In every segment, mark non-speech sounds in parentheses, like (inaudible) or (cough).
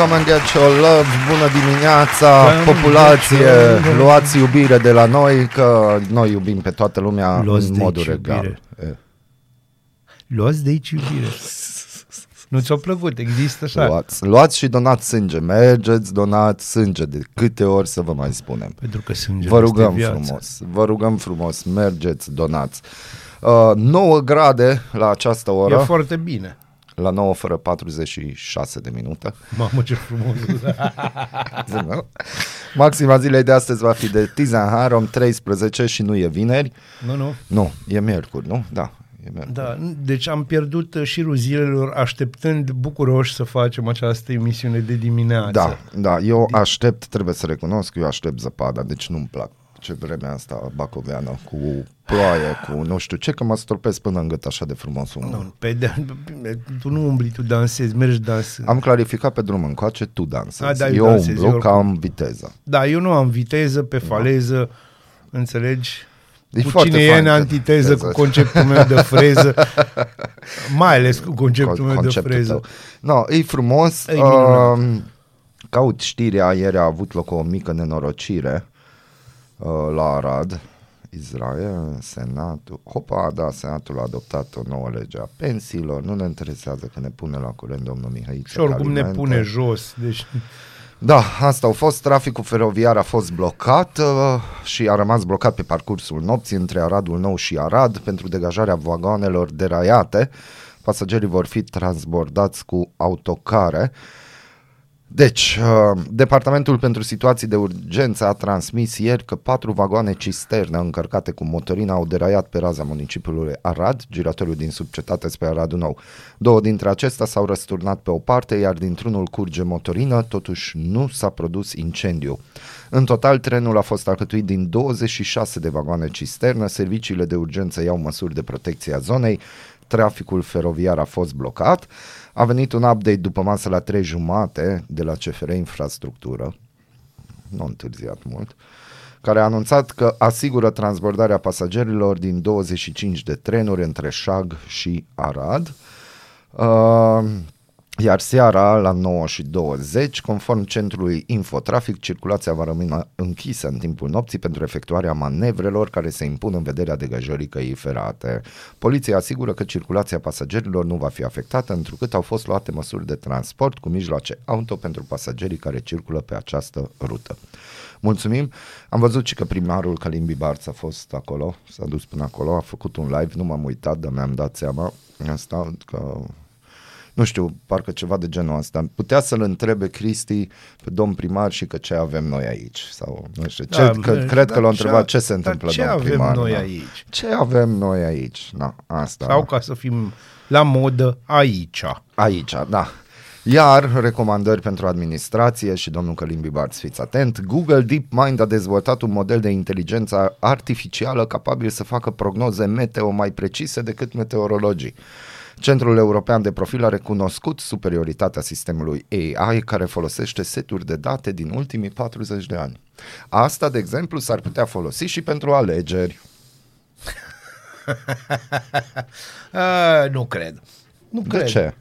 come and get your love, bună dimineața, Come populație, get your- luați iubire de la noi, că noi iubim pe toată lumea Luați în de modul aici regal. iubire. E, Luați de aici iubire. Nu ți-a plăcut, există așa. Luați, luați și donați sânge, mergeți, donați sânge, de câte ori să vă mai spunem. Pentru că sângele Vă rugăm este viață. frumos, vă rugăm frumos, mergeți, donați. Uh, 9 grade la această E oră, foarte bine. La 9 fără 46 de minute. Mamă, ce frumos. Nu? (laughs) Maxima zilei de astăzi va fi de Tizenharom 13 și nu e vineri. nu, nu. Nu, e miercuri, nu? Da, e miercuri. Da, deci am pierdut uh, șirul zilelor așteptând bucuroși să facem această emisiune de dimineață. Da, da, eu aștept, trebuie să recunosc, eu aștept zăpada, deci nu-mi plac ce vremea asta bacoveană, cu ploaie, cu nu știu ce, că mă stropesc până în gât așa de frumos umul. Nu, pe de, tu nu umbli, tu dansezi, mergi dansezi. Am clarificat pe drum încoace, tu dansezi. A, da, eu eu dansez, umblu eu că am viteză. Da, eu nu am viteză pe faleză, înțelegi? E cu foarte cine e fain în că- antiteză cu Exact. conceptul meu de freză, (laughs) mai ales cu conceptul meu de conceptul freză. tău. No, e frumos. E minunat. uh, caut știrea, ieri a avut loc o mică nenorocire uh, la Arad, Israel, Senatul. Hopa, da, Senatul a adoptat o nouă lege a pensiilor. Nu ne interesează că ne pune la curent domnul Mihai Și oricum ne pune jos, deci Da, asta au fost. Traficul feroviar a fost blocat uh, și a rămas blocat pe parcursul nopții între Aradul Nou și Arad pentru degajarea vagoanelor deraiate. Pasagerii vor fi transbordați cu autocare. Deci, uh, Departamentul pentru Situații de Urgență a transmis ieri că patru vagoane cisternă încărcate cu motorină au deraiat pe raza municipiului Arad, giratoriu din subcetate spre Aradul Nou. Două dintre acestea s-au răsturnat pe o parte, iar dintr-unul curge motorină, totuși nu s-a produs incendiu. În total, trenul a fost alcătuit din 26 de vagoane cisternă, serviciile de urgență iau măsuri de protecție a zonei, traficul feroviar a fost blocat, a venit un update după masă la 3 jumate de la CFR Infrastructură, nu a întârziat mult, care a anunțat că asigură transbordarea pasagerilor din 25 de trenuri între Șag și Arad. Uh, iar seara, la 9 și 20, conform centrului Infotrafic, circulația va rămâne închisă în timpul nopții pentru efectuarea manevrelor care se impun în vederea degajării căii ferate. Poliția asigură că circulația pasagerilor nu va fi afectată, întrucât au fost luate măsuri de transport cu mijloace auto pentru pasagerii care circulă pe această rută. Mulțumim. Am văzut și că primarul Calimbi Barț a fost acolo, s-a dus până acolo, a făcut un live, nu m-am uitat, dar mi-am dat seama asta că nu știu, parcă ceva de genul ăsta. Putea să-l întrebe Cristi pe domn primar și că ce avem noi aici. Sau, nu știu, ce, Da, că, dar cred că l-a ce- întrebat ce se dar întâmplă ce domn avem primar. noi da. aici? Ce avem noi aici? Na, asta. Sau ca să fim la modă aici. Aici, da. Iar recomandări pentru administrație și domnul Călimbi Barț, fiți atent, Google DeepMind a dezvoltat un model de inteligență artificială capabil să facă prognoze meteo mai precise decât meteorologii. Centrul European de Profil a recunoscut superioritatea sistemului AI care folosește seturi de date din ultimii 40 de ani. Asta, de exemplu, s-ar putea folosi și pentru alegeri. Uh, (laughs) nu cred. Nu De cred. ce?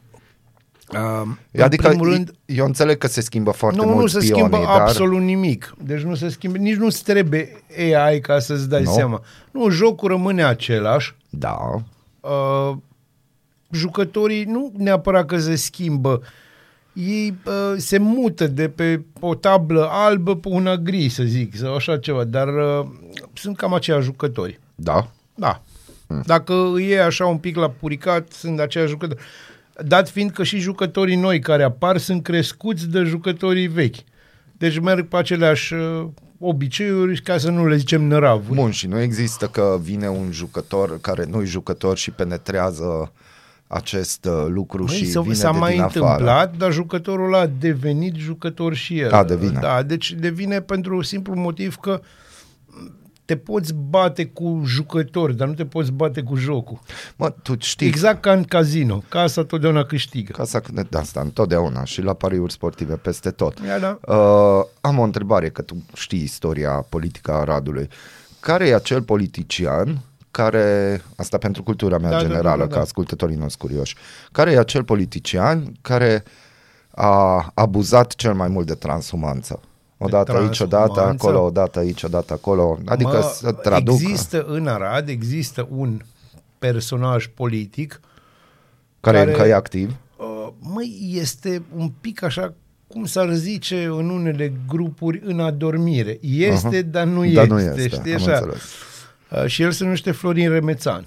Uh, Adică în primul rând, eu înțeleg că se schimbă foarte nu, mult nu se spionii, schimbă dar... absolut nimic. Deci nu se schimbă, nici nu-ți trebuie AI ca să-ți dai Nu? seama. Nu, jocul rămâne același. Da, Uh, jucătorii nu neapărat că se schimbă, ei uh, se mută de pe o tablă albă pe una gri, să zic, sau așa ceva, dar uh, sunt cam aceiași jucători. da, Da. Dacă îi e așa un pic la puricat, sunt aceiași jucători. Dat fiind că și jucătorii noi care apar sunt crescuți de jucătorii vechi. Deci merg pe aceleași uh, obiceiuri, ca să nu le zicem năravuri. Bun, și nu există că vine un jucător care nu-i jucător și penetrează acest uh, lucru Băi, și s-a, vine s-a de mai din întâmplat, afară. dar jucătorul ăla a devenit jucător și el. A, devine. Da, deci devine pentru simplu motiv că te poți bate cu jucători, dar nu te poți bate cu jocul. Mă, tu știi, Exact ca în casino. Casa totdeauna câștigă. casa de asta întotdeauna și la pariuri sportive peste tot. Ia, da. Uh, am o întrebare, că tu știi istoria politică a Aradului. Care e acel politician care, asta pentru cultura mea Da, da, generală, da, da, că da. ascultătorii nu sunt curioși, care e acel politician care a abuzat cel mai mult de transumanță. Odată aici, odată transumanță? acolo, odată aici, odată acolo. Adică Mă, să traduc Există în Arad, există un personaj politic care, care- încă e activ. Uh, măi, este un pic așa, cum s-ar zice în unele grupuri, în adormire. Este, Aha. dar nu Dar este. nu este, știi, am așa. înțeles. Uh, și el se numește Florin Remețan.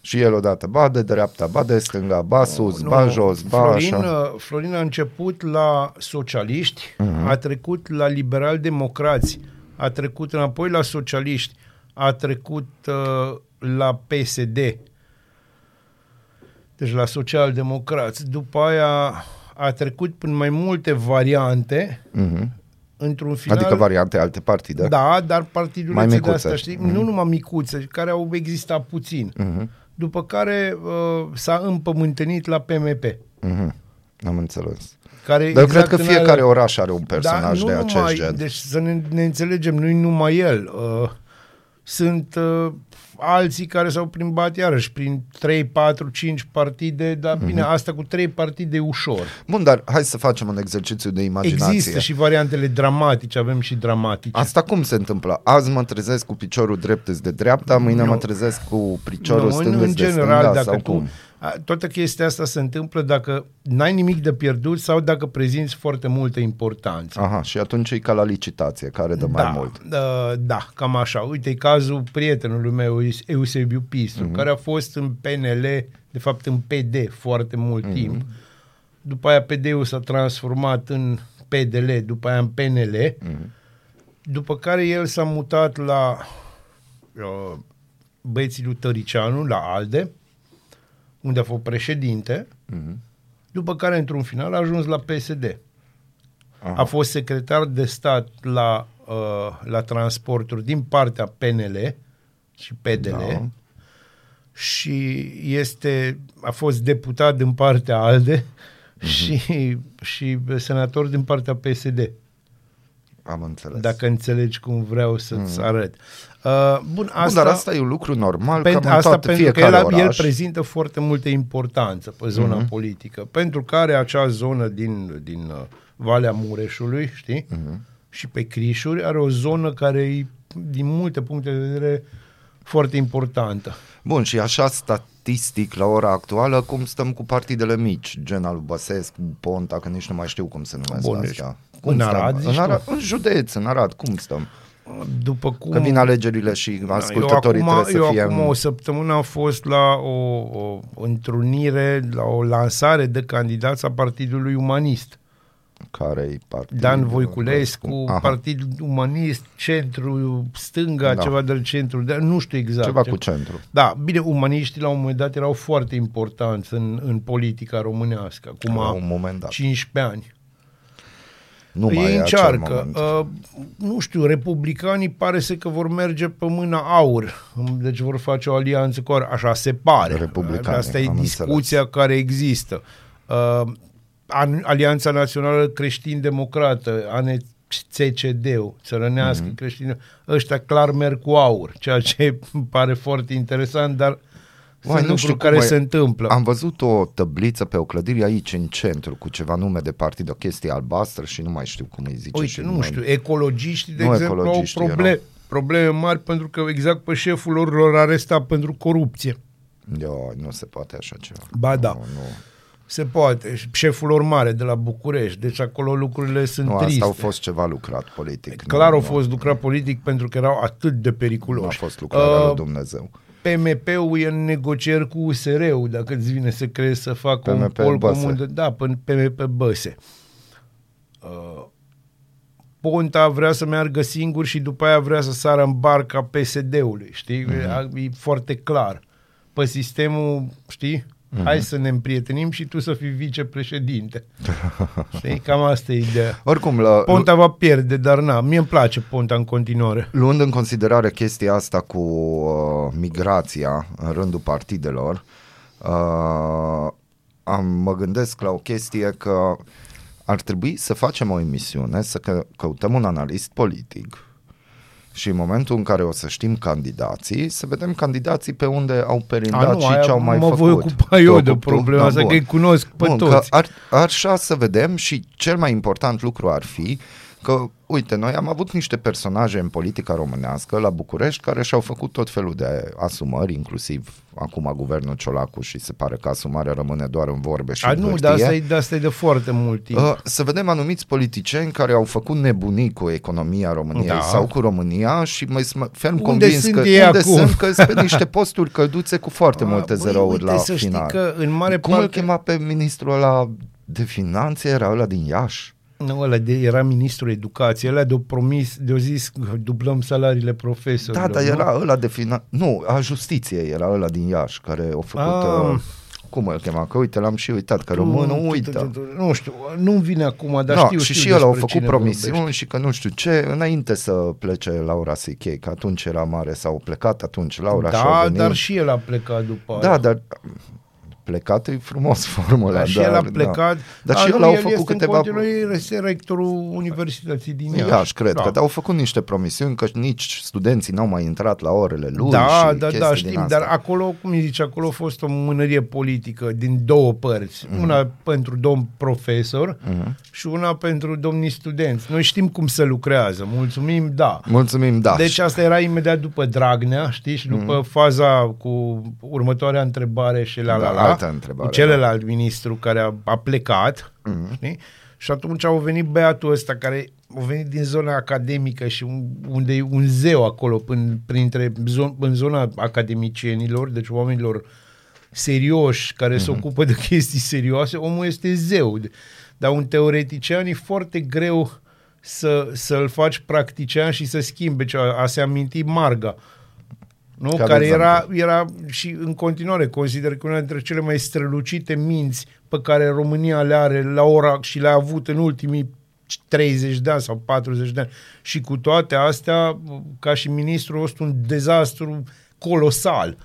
Și el odată, ba de dreapta, ba de stânga, ba sus, Nu, ba jos, ba Florin, așa. uh, Florin a început la socialiști, Mhm. a trecut la liberal-democrați, a trecut înapoi la socialiști, a trecut uh, la PSD, deci la social-democrați. După aia a trecut prin mai multe variante, Mhm. Într-un final... Adică variante alte partide. Da, dar partidulețe Mai de micuțe. astea, știi? Mm-hmm. Nu numai micuțe, care au existat puțin. Mhm. După care uh, s-a împământenit la PMP. Mhm. Am înțeles. Care Dar eu cred că în fiecare alea- oraș are un personaj da, de nu acest numai, gen. Deci să ne, ne înțelegem, nu-i numai el. Uh, sunt uh, alții care s-au plimbat iarăși prin 3, 4, 5 partide, dar Mhm. bine, asta cu 3 partide e ușor. Bun, dar hai să facem un exercițiu de imaginație. Există și variantele dramatice, avem și dramatice. Asta cum se întâmplă? Azi mă trezesc cu piciorul drept îs de dreapta, mâine Nu. mă trezesc cu piciorul Nu, stâng în, îs în de general, stânga dacă sau tu, cum? A, toată chestia asta se întâmplă dacă n-ai nimic de pierdut sau dacă prezinți foarte multă importanță. Aha, și atunci e ca la licitație, care dă mai da, mult. Da, da, cam așa. Uite, e cazul prietenului meu, Eusebiu Pistru, Mhm. care a fost în PNL, de fapt în PD foarte mult Mhm. timp. După aia PD-ul s-a transformat în PDL, după aia în PNL, Mhm. după care el s-a mutat la uh, băieții lui Tăricianu, la ALDE, unde a fost președinte, Mhm. după care, într-un final, a ajuns la PSD. Aha. A fost secretar de stat la, uh, la transporturi din partea PNL și PDL Da. și este, a fost deputat din partea ALDE și, și senator din partea PSD. Am înțeles. Dacă înțelegi cum vreau să-ți arăt. Uh, bun, asta, Bun, dar asta e un lucru normal, pentru, cam în asta toate, pentru că fiecare el, oraș. el prezintă foarte multă importanță pe zona Mhm. politică, pentru care acea zonă din, din uh, Valea Mureșului, știi, Mhm. și pe Crișuri, are o zonă care e, din multe puncte de vedere, foarte importantă. Bun, și așa statistic la ora actuală, cum stăm cu partidele mici, gen al lui Băsescu, Ponta, că nici nu mai știu cum se numesc Bun, astea. deci, Cum în stăm? Arad, în, zici Arad, în județ, în Arad, cum stăm? După cum... Că vin alegerile și ascultătorii eu acum, trebuie să eu fie... acum în- o săptămână am fost la o, o întrunire, la o lansare de candidați a Partidului Umanist. care e partid? Dan Voiculescu, Aha, Partid Umanist, Centru, Stânga, Da. ceva de centru, de, nu știu exact. Ceva cu centru. Da, bine, umaniștii la un moment dat erau foarte importanți în, în politica românească, acum La un moment dat. 15 ani. Nu mai Ei e acel încearcă. moment. Uh, nu știu, republicanii pare să că vor merge pe mâna aur. Deci vor face o alianță cu aur. Așa se pare. Republicanii, Asta e am discuția care există. Uh, An- Alianța Națională Creștin-Democrată, ANE CCD-ul, țărănească mm-hmm. creștin ăștia clar merg cu aur, ceea ce îmi (laughs) pare foarte interesant, dar Uai, sunt nu știu lucruri cum care e. se întâmplă. Am văzut o tăbliță pe o clădire aici în centru cu ceva nume de partid, o chestie albastră și nu mai știu cum îi zice. și Uite, nu mai- știu, ecologiștii, de Nu exemplu, au ecologiștii probleme, erau. probleme mari pentru că exact pe șeful lor l-au arestat pentru corupție. Eu, nu se poate așa ceva. Ba da. Nu, nu. Se poate. Șeful lor mare de la București. Deci acolo lucrurile sunt nu triste. asta au fost ceva lucrat politic. Clar nu, au nu, fost lucrat politic pentru că erau atât de periculoși. Nu a fost lucrarea Uh, lui Dumnezeu. PMP-ul e în negocieri cu USR-ul, dacă îți vine să crezi să facă un PMP pol Băse. comun. De, da, pe PMP Băse. Uh, Ponta vrea să meargă singur și după aia vrea să sară în barca PSD-ului, știi? Mm-hmm. E foarte clar. Pe sistemul, știi? Mm-hmm. Hai să ne împrietenim și tu să fii vicepreședinte. (laughs) știi? Cam asta e ideea. Oricum, la, Ponta va pierde, dar na, mie îmi place Ponta în continuare. luând în considerare chestia asta cu uh, migrația în rândul partidelor, uh, am, mă gândesc la o chestie că ar trebui să facem o emisiune, să că, căutăm un analist politic Și în momentul în care o să știm candidații, să vedem candidații pe unde au perindat A, nu, și aia ce au mai mă făcut. voi ocupa eu Te de ocupi tu? problema Da, asta, bun. că îi cunosc pe Bun, că toți. ar, așa să vedem și cel mai important lucru ar fi că, uite, noi am avut niște personaje în politica românească la București care și-au făcut tot felul de asumări, inclusiv acum guvernul Ciolacu și se pare că asumarea rămâne doar în vorbe și A, în nu, hârtie. dar asta, e, de asta e de foarte mult timp. Uh, să vedem anumiți politicieni care au făcut nebunii cu economia României Da. sau cu România și mai sunt ferm Unde convins sunt că ei unde acum? sunt că sunt pe niște posturi călduțe cu foarte A, multe băi, zerouri uite, la să știi final. că în mare Cum îl parte- chema pe ministrul ăla de finanțe? Era ăla din Iași? Nu, ăla de, era ministrul educației, ăla de-o promis, de-o zis că dublăm salariile profesorilor. Da, dar nu? era ăla de finanțe. Nu, a justiției era ăla din Iași care a făcut... Ah. Uh, cum îl chema? Că uite, l-am și uitat, că Tu- românul tu- uită. tu- tu- Nu știu, nu vine acum, dar Da, știu, și știu și el au despre făcut cine promisiuni vorbești. și că nu știu ce, înainte să plece Laura Sichei, că atunci era mare, sau plecat atunci Laura și Da, au venit. dar și el a plecat după Da, aia. dar plecat e frumos (laughs) formula. Da, și dar, el a plecat. Da. Dar și nu, el au el făcut este câteva... în continuare este rectorul Universității din Iași. Iași, cred da. că au făcut niște promisiuni că nici studenții n-au mai intrat la orele lui Da, și da, chestii da, din știm, astea. dar acolo, cum îi zice, acolo a fost o mânărie politică din două părți. Mhm. Mm. Una pentru domn profesor mm. și una pentru domnii studenți. Noi știm cum se lucrează, mulțumim, da. Mulțumim, da. Deci asta era imediat după Dragnea, știi, și după mm. faza cu următoarea întrebare și la Da, la la, altă întrebare, cu celălalt ministru care a, a plecat, Mhm. mm. știi? Și atunci au venit băiatul ăsta care a venit din zona academică și un, unde e un zeu acolo prin, printre zon, în zona academicienilor, deci oamenilor serioși care se ocupă de chestii serioase, omul este zeu. Dar un teoretician e foarte greu să, să-l faci practician și să schimbe ce a, a se aminti Marga. Nu? Ca de Care era, exemplu. era și în continuare consider că una dintre cele mai strălucite minți pe care România le are la ora și le-a avut în ultimii 30 de ani sau 40 de ani. Și cu toate astea, ca și ministru, a fost un dezastru colosal.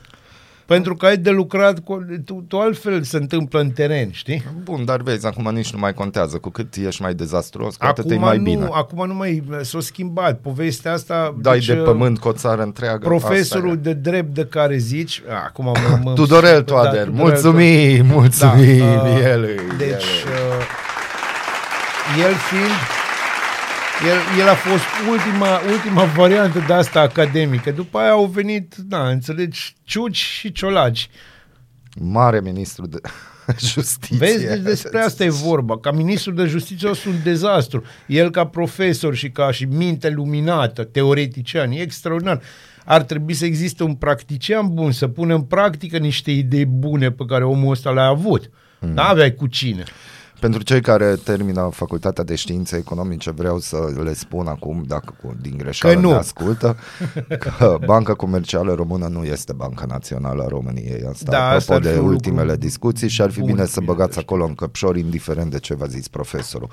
Pentru că ai de lucrat, cu, tu, tu altfel se întâmplă în teren, știi? Bun, dar vezi, acum nici nu mai contează. Cu cât ești mai dezastruos, cu atât e Acum mai nu, bine. acum nu mai s-a schimbat. Povestea asta... Dai deci, de pământ cu o țară întreagă. Profesorul asta de drept de care zici, a, acum mă, mă e. Tudorel da, Toader, Tudorel mulțumim, mulțumim, Da, uh, el e, Deci, el e. uh, el fiind, el, el a fost ultima, ultima variantă de asta academică. După aia au venit, da, înțelegi, ciuci și ciolaci. Mare ministru de (laughs) justiție. Vezi, deci despre asta e vorba. Ca ministru de justiție o sunt un dezastru. El ca profesor și ca și minte luminată, teoretician, e extraordinar. Ar trebui să existe un practician bun, să pună în practică niște idei bune pe care omul ăsta le-a avut. Mm. N-aveai cu cine. Pentru cei care termină facultatea de științe economice, vreau să le spun acum, dacă cu- din greșeală Că nu. ne ascultă, că Banca Comercială Română nu este Banca Națională a României. Asta Da, asta apropo ar fi de un ultimele lucru discuții și ar fi bun bine să să bine băgați de acolo în căpșor, indiferent de ce v-a zis profesorul.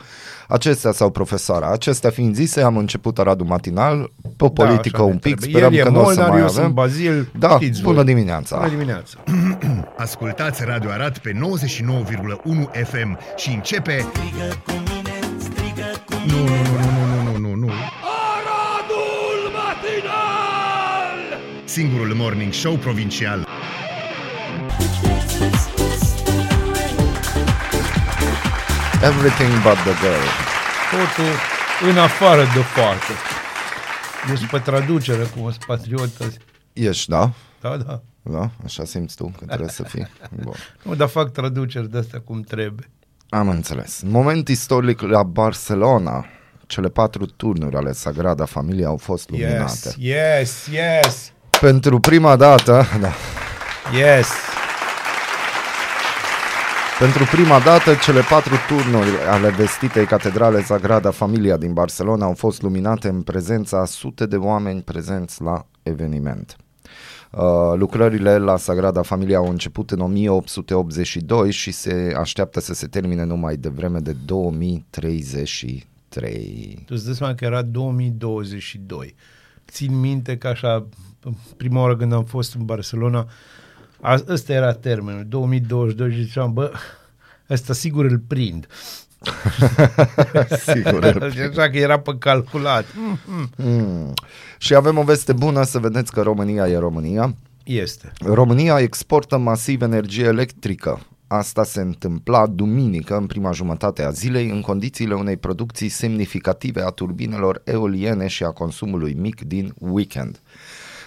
Acestea sau profesoara, acestea fiind zise, am început Radu Matinal, pe politică Da, așa un ne pic, trebuie. sperăm El e că nu o să Molnar, mai eu avem. sunt Bazil, Da, știți bună voi. dimineața! Bună dimineața. Ascultați Radio Arad pe 99,1 FM și începe... Nu, nu, nu, nu, nu, nu, nu, nu. Aradul Matinal! Singurul morning show provincial. Everything but the girl. Totul în afară de foarte. Eu sunt pe traducere, cum sunt patriot azi. Ești, da? Da, da. Da? Așa simți tu că trebuie să fii? Bun. Nu, dar fac traduceri de astea cum trebuie. Am înțeles. Moment istoric la Barcelona. Cele patru turnuri ale Sagrada Familia au fost luminate. Yes, yes, yes, Pentru prima dată, da, yes. pentru prima dată, cele patru turnuri ale vestitei catedrale Sagrada Familia din Barcelona au fost luminate în prezența a sute de oameni prezenți la eveniment. Uh, lucrările la Sagrada Familia au început în 1882 și se așteaptă să se termine numai devreme de 2033. Tu îți dai seama că era 2022. Țin minte că așa, prima oară când am fost în Barcelona, a- ăsta era termenul, 2022 și ziceam, bă, ăsta sigur îl prind. (laughs) Sigur. Așa că era pe calculat. Mm. Și avem o veste bună să vedeți că România e România. Este. România exportă masiv energie electrică. Asta se întâmpla duminică în prima jumătate a zilei în condițiile unei producții semnificative a turbinelor eoliene și a consumului mic din weekend.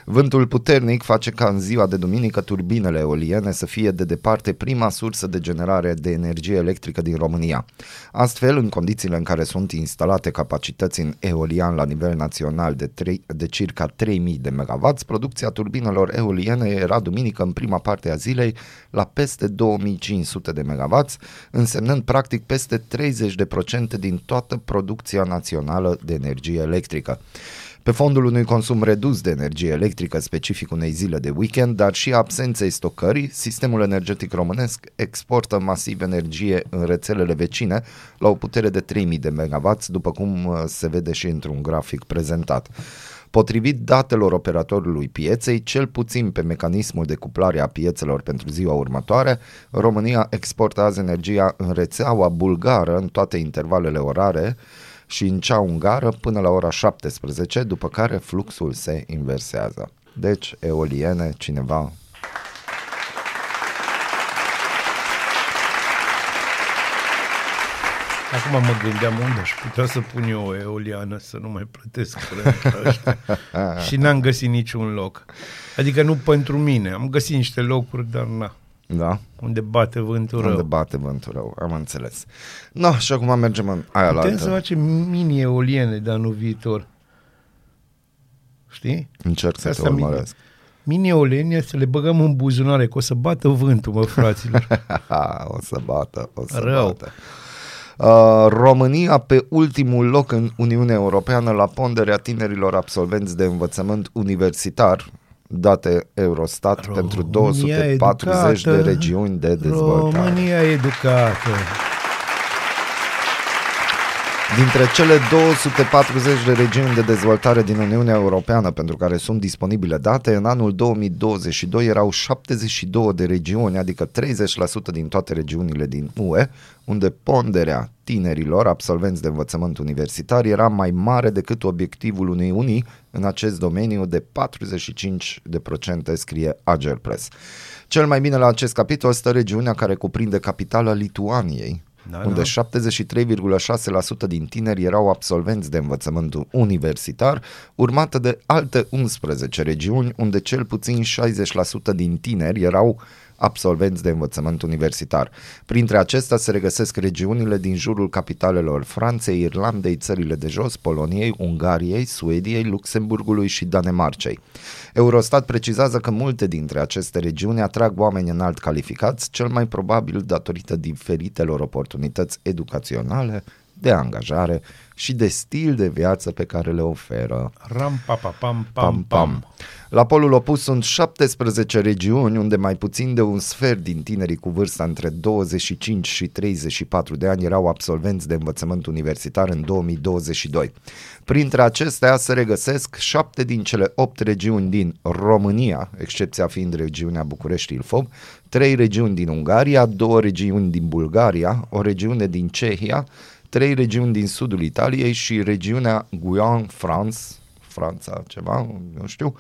Vântul puternic face ca în ziua de duminică turbinele eoliene să fie de departe prima sursă de generare de energie electrică din România. Astfel, în condițiile în care sunt instalate capacități în eolian la nivel național de, 3, de circa 3000 de MW, producția turbinelor eoliene era duminică în prima parte a zilei la peste 2500 de MW, însemnând practic peste 30% din toată producția națională de energie electrică. Pe fondul unui consum redus de energie electrică specific unei zile de weekend, dar și absenței stocării, sistemul energetic românesc exportă masiv energie în rețelele vecine la o putere de 3000 de MW, după cum uh, se vede și într-un grafic prezentat. Potrivit datelor operatorului pieței, cel puțin pe mecanismul de cuplare a piețelor pentru ziua următoare, România exportă azi energia în rețeaua bulgară în toate intervalele orare, și în cea ungară până la ora 17, după care fluxul se inversează. Deci, eoliene, cineva Acum mă gândeam unde aș putea să pun eu o eoliană să nu mai plătesc ăștia. (laughs) și n-am găsit niciun loc. Adică nu pentru mine. Am găsit niște locuri, dar na. Da? Unde bate vântul rău. Unde bate vântul rău, am înțeles. No, și acum mergem în aia la Putem altă. să facem mini eoliene de anul viitor. Știi? Încerc să te Asta mi- urmăresc. Mini eoliene să le băgăm în buzunare, că o să bată vântul, mă, fraților. (laughs) o să bată, o să Rău. bată. Uh, România pe ultimul loc în Uniunea Europeană la ponderea tinerilor absolvenți de învățământ universitar, date Eurostat România pentru 240 de educată, regiuni de dezvoltare. România educată. Dintre cele 240 de regiuni de dezvoltare din Uniunea Europeană pentru care sunt disponibile date, în anul 2022 erau 72 de regiuni, adică 30% din toate regiunile din UE, unde ponderea tinerilor absolvenți de învățământ universitar era mai mare decât obiectivul Uniunii în acest domeniu de 45%, scrie Agerpress. Cel mai bine la acest capitol stă regiunea care cuprinde capitala Lituaniei, Da, unde da. 73,6% din tineri erau absolvenți de învățământ universitar, urmată de alte 11 regiuni unde cel puțin 60% din tineri erau absolvenți de învățământ universitar. Printre acestea se regăsesc regiunile din jurul capitalelor Franței, Irlandei, țările de jos, Poloniei, Ungariei, Suediei, Luxemburgului și Danemarcei. Eurostat precizează că multe dintre aceste regiuni atrag oameni înalt calificați, cel mai probabil datorită diferitelor oportunități educaționale, de angajare și de stil de viață pe care le oferă. Ram, pa, pa, pam, Pam, pam, pam. pam. La polul opus sunt 17 regiuni unde mai puțin de un sfert din tinerii cu vârsta între 25 și 34 de ani erau absolvenți de învățământ universitar în 2022. Printre acestea se regăsesc 7 din cele 8 regiuni din România, excepția fiind regiunea București-Ilfov, 3 regiuni din Ungaria, 2 regiuni din Bulgaria, o regiune din Cehia, 3 regiuni din sudul Italiei și regiunea Guyane-France, Franța ceva, nu știu,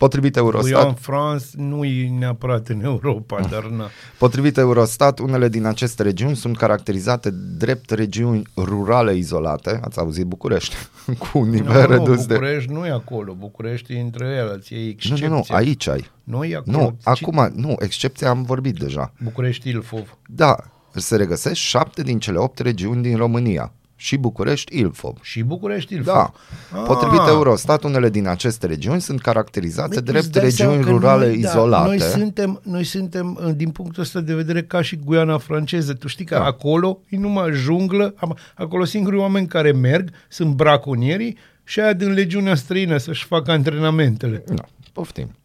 Potrivit Eurostat, în France nu e neapărat în Europa, dar na. Potrivit Eurostat, unele din aceste regiuni sunt caracterizate drept regiuni rurale izolate, ați auzit București, (laughs) cu un nivel Nu, nu, redus de... București nu e acolo, București e între ele, ți e Nu, excepție. nu, nu, aici ai. Nu e acolo. Nu, Ci- acum, nu, excepția am vorbit deja. București Ilfov. Da, se regăsesc șapte din cele opt regiuni din România. Și București, Ilfov. Și București Ilfov. Da. Potrivit Ah. Eurostat, unele din aceste regiuni sunt caracterizate Băi, tu drept îți dai seama regiuni că rurale noi, izolate. Da, noi, suntem, noi suntem, uh, din punctul ăsta de vedere, ca și Guiana franceză. Tu știi că Da. acolo e numai junglă, am- acolo singurii oameni care merg sunt braconierii și aia din legiunea străină să-și facă antrenamentele. Da, poftim.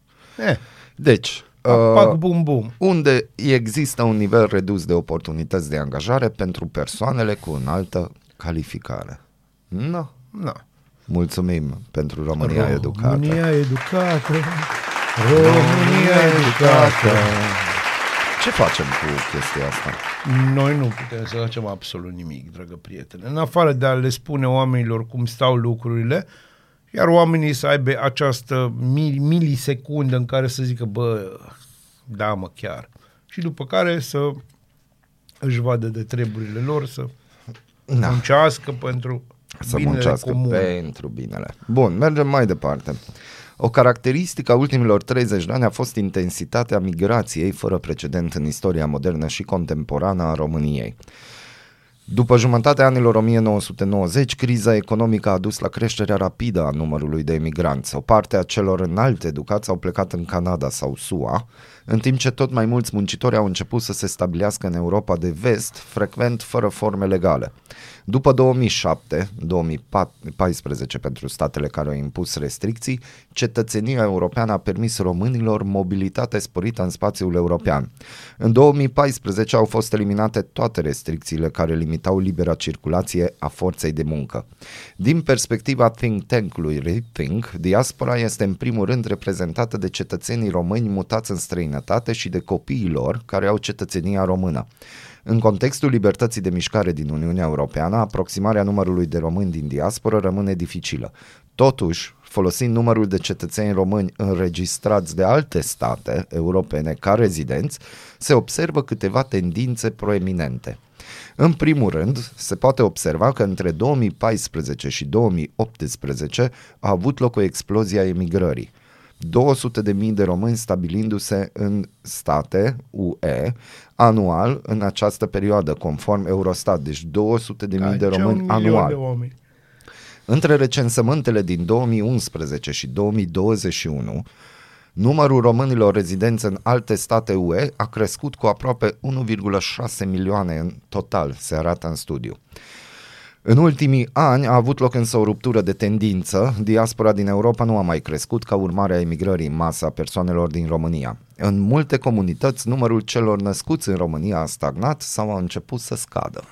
Eh, Deci, pac, uh, bum, bum. unde există un nivel redus de oportunități de angajare pentru persoanele cu înaltă calificare. No. Na. Mulțumim pentru România Educată. România educată. România educată. Ce facem cu chestia asta? Noi nu putem să facem absolut nimic, dragă prietene. În afară de a le spune oamenilor cum stau lucrurile, iar oamenii să aibă această mil- milisecundă în care să zică, bă, da mă, chiar. Și după care să își vadă de treburile lor, să Da. muncească pentru Să binele muncească comun. pentru binele. Bun, mergem mai departe. O caracteristică a ultimilor 30 de ani a fost intensitatea migrației fără precedent în istoria modernă și contemporană a României. După jumătatea anilor 1990, criza economică a dus la creșterea rapidă a numărului de emigranți. O parte a celor înalt educați au plecat în Canada sau SUA, în timp ce tot mai mulți muncitori au început să se stabilească în Europa de vest, frecvent fără forme legale. După 2007, 2014 pentru statele care au impus restricții, cetățenia europeană a permis românilor mobilitate sporită în spațiul european. În 2014 au fost eliminate toate restricțiile care limitau libera circulație a forței de muncă. Din perspectiva think tank-ului Rethink, diaspora este în primul rând reprezentată de cetățenii români mutați în străinătate și de copiii lor care au cetățenia română. În contextul libertății de mișcare din Uniunea Europeană, aproximarea numărului de români din diasporă rămâne dificilă. Totuși, folosind numărul de cetățeni români înregistrați de alte state europene ca rezidenți, se observă câteva tendințe proeminente. În primul rând, se poate observa că între 2014 și 2018 a avut loc o explozie a emigrării. 200 de mii de români stabilindu-se în state UE anual în această perioadă, conform Eurostat. Deci 200 de mii de Aici români un milion anual. De oameni. Între recensământele din 2011 și 2021, numărul românilor rezidenți în alte state UE a crescut cu aproape 1,6 milioane în total, se arată în studiu. În ultimii ani a avut loc însă o ruptură de tendință. Diaspora din Europa nu a mai crescut ca urmare a emigrării în masă a persoanelor din România. În multe comunități, numărul celor născuți în România a stagnat sau a început să scadă.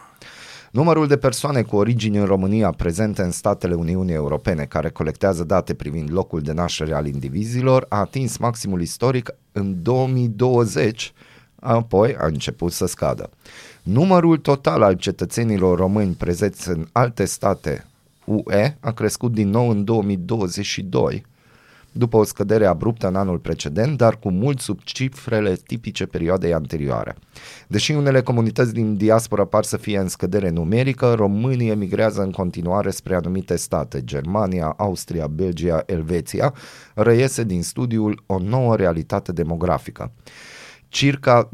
Numărul de persoane cu origini în România prezente în statele Uniunii Europene care colectează date privind locul de naștere al indivizilor a atins maximul istoric în 2020, apoi a început să scadă. Numărul total al cetățenilor români prezenți în alte state UE a crescut din nou în 2022, după o scădere abruptă în anul precedent, dar cu mult sub cifrele tipice perioadei anterioare. Deși unele comunități din diaspora par să fie în scădere numerică, românii emigrează în continuare spre anumite state, Germania, Austria, Belgia, Elveția, reiese din studiul o nouă realitate demografică. Circa 20-25%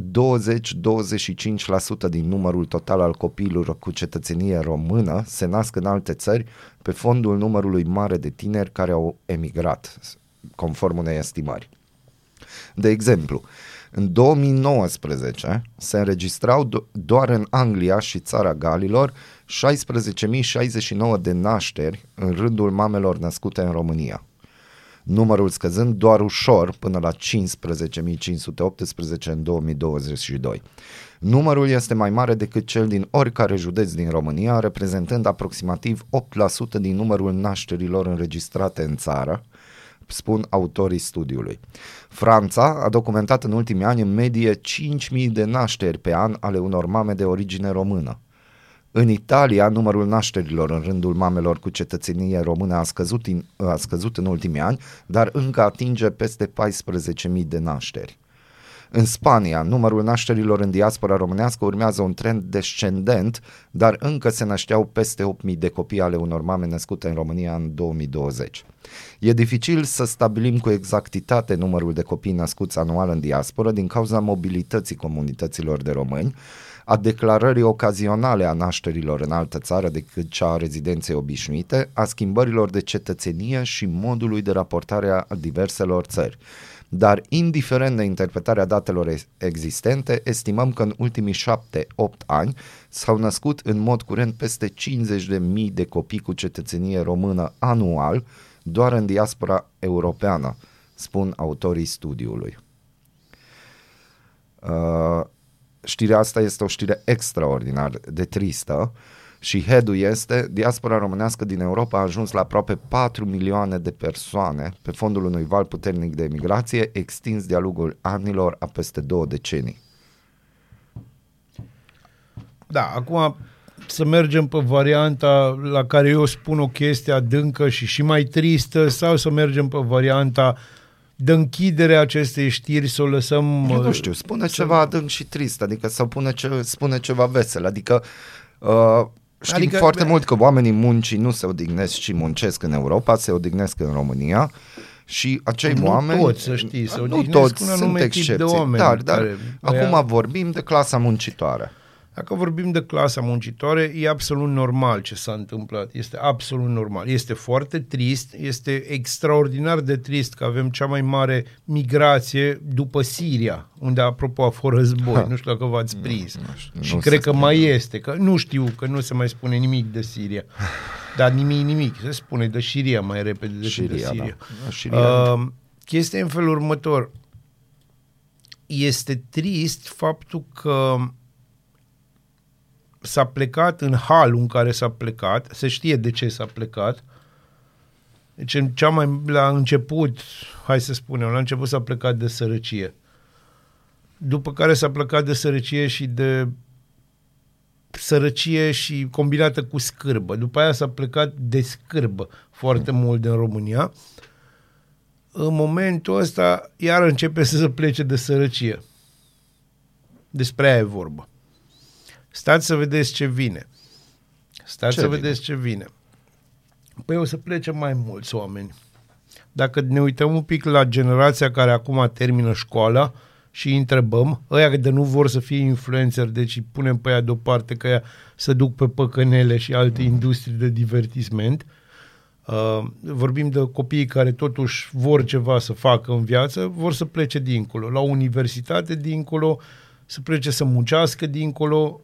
din numărul total al copiilor cu cetățenie română se nasc în alte țări pe fondul numărului mare de tineri care au emigrat, conform unei estimări. De exemplu, în 2019 se înregistrau do- doar în Anglia și țara Galilor 16.069 de nașteri în rândul mamelor născute în România numărul scăzând doar ușor până la 15.518 în 2022. Numărul este mai mare decât cel din oricare județ din România, reprezentând aproximativ 8% din numărul nașterilor înregistrate în țară, spun autorii studiului. Franța a documentat în ultimii ani în medie 5.000 de nașteri pe an ale unor mame de origine română. În Italia, numărul nașterilor în rândul mamelor cu cetățenie română a scăzut, in, a scăzut în ultimii ani, dar încă atinge peste 14.000 de nașteri. În Spania, numărul nașterilor în diaspora românească urmează un trend descendent, dar încă se nășteau peste 8.000 de copii ale unor mame născute în România în 2020. E dificil să stabilim cu exactitate numărul de copii născuți anual în diaspora din cauza mobilității comunităților de români, a declarării ocazionale a nașterilor în altă țară decât cea a rezidenței obișnuite, a schimbărilor de cetățenie și modului de raportare a diverselor țări. Dar, indiferent de interpretarea datelor existente, estimăm că în ultimii 7-8 ani s-au născut în mod curent peste 50.000 de copii cu cetățenie română anual, doar în diaspora europeană, spun autorii studiului. Uh, știrea asta este o știre extraordinar de tristă și headul este diaspora românească din Europa a ajuns la aproape 4 milioane de persoane pe fondul unui val puternic de emigrație extins de-a lungul anilor a peste două decenii. Da, acum să mergem pe varianta la care eu spun o chestie adâncă și și mai tristă sau să mergem pe varianta de închidere a acestei știri, să o lăsăm... Eu nu uh, știu, spune să- ceva adânc și trist, adică sau pune ce, spune ceva vesel, adică uh, știm Adică, adică, foarte bă- mult că oamenii muncii nu se odihnesc și muncesc în Europa, se odihnesc în România și acei Nu oameni... toți, să știți, se nu odihnesc toți, un sunt anume tip de excepții, oameni dar, dar care- acum vorbim de clasa muncitoare. Dacă vorbim de clasa muncitoare, e absolut normal ce s-a întâmplat. Este absolut normal. Este foarte trist, este extraordinar de trist că avem cea mai mare migrație după Siria, unde, apropo, a fost război. Nu știu dacă v-ați prins. nu știu, Și nu cred se că spune. mai este. Că nu știu, că nu se mai spune nimic de Siria. (sighs) Dar nimic, nimic. Se spune de Siria mai repede decât de Șiria, Siria. da. Da, Șiria. Uh, chestia e în felul următor. Este trist faptul că s-a plecat în halul în care s-a plecat, se știe de ce s-a plecat, deci în cea mai la început, hai să spunem, la început s-a plecat de sărăcie. După care s-a plecat de sărăcie și de sărăcie și combinată cu scârbă. După aia s-a plecat de scârbă foarte mult din România. În momentul ăsta iar începe să se plece de sărăcie. Despre aia e vorba. Stați să vedeți ce vine. Stați Ce să vine? vedeți ce vine. Păi o să plece mai mulți oameni. Dacă ne uităm un pic la generația care acum termină școala și îi întrebăm, ăia de nu vor să fie influencer, deci îi punem pe ea deoparte că ea să duc pe păcănele și alte industrii de divertisment, Uh, vorbim de copiii care totuși vor ceva să facă în viață, vor să plece dincolo, la universitate dincolo, să plece să muncească dincolo.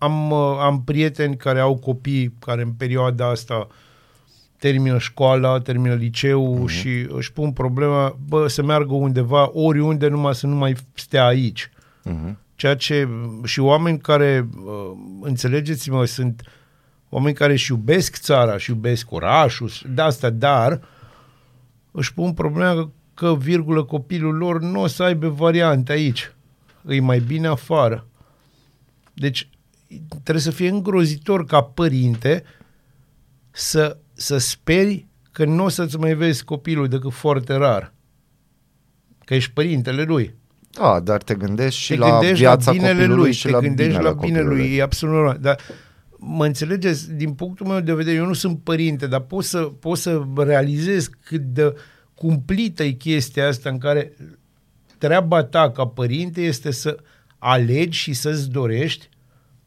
Am, uh, am prieteni care au copii care în perioada asta termină școala, termină liceul uh-huh. și își pun problema, bă, să meargă undeva, oriunde, numai să nu mai stea aici. Uh-huh. Ceea ce și oameni care, uh, înțelegeți-mă, sunt oameni care își iubesc țara, și iubesc orașul, de asta, dar își pun problema că, virgulă, copilul lor nu o să aibă variante aici. Îi mai bine afară. Deci trebuie să fie îngrozitor ca părinte să, să speri că nu o să-ți mai vezi copilul decât foarte rar. Că ești părintele lui Da, dar te gândești și te la gândești viața la binele copilului lui, și te la gândești binele la binele copilului. lui, e absolut normal. Dar mă înțelegeți, din punctul meu de vedere, eu nu sunt părinte, dar pot să, pot să realizez cât de cumplită e chestia asta în care treaba ta ca părinte este să alegi și să-ți dorești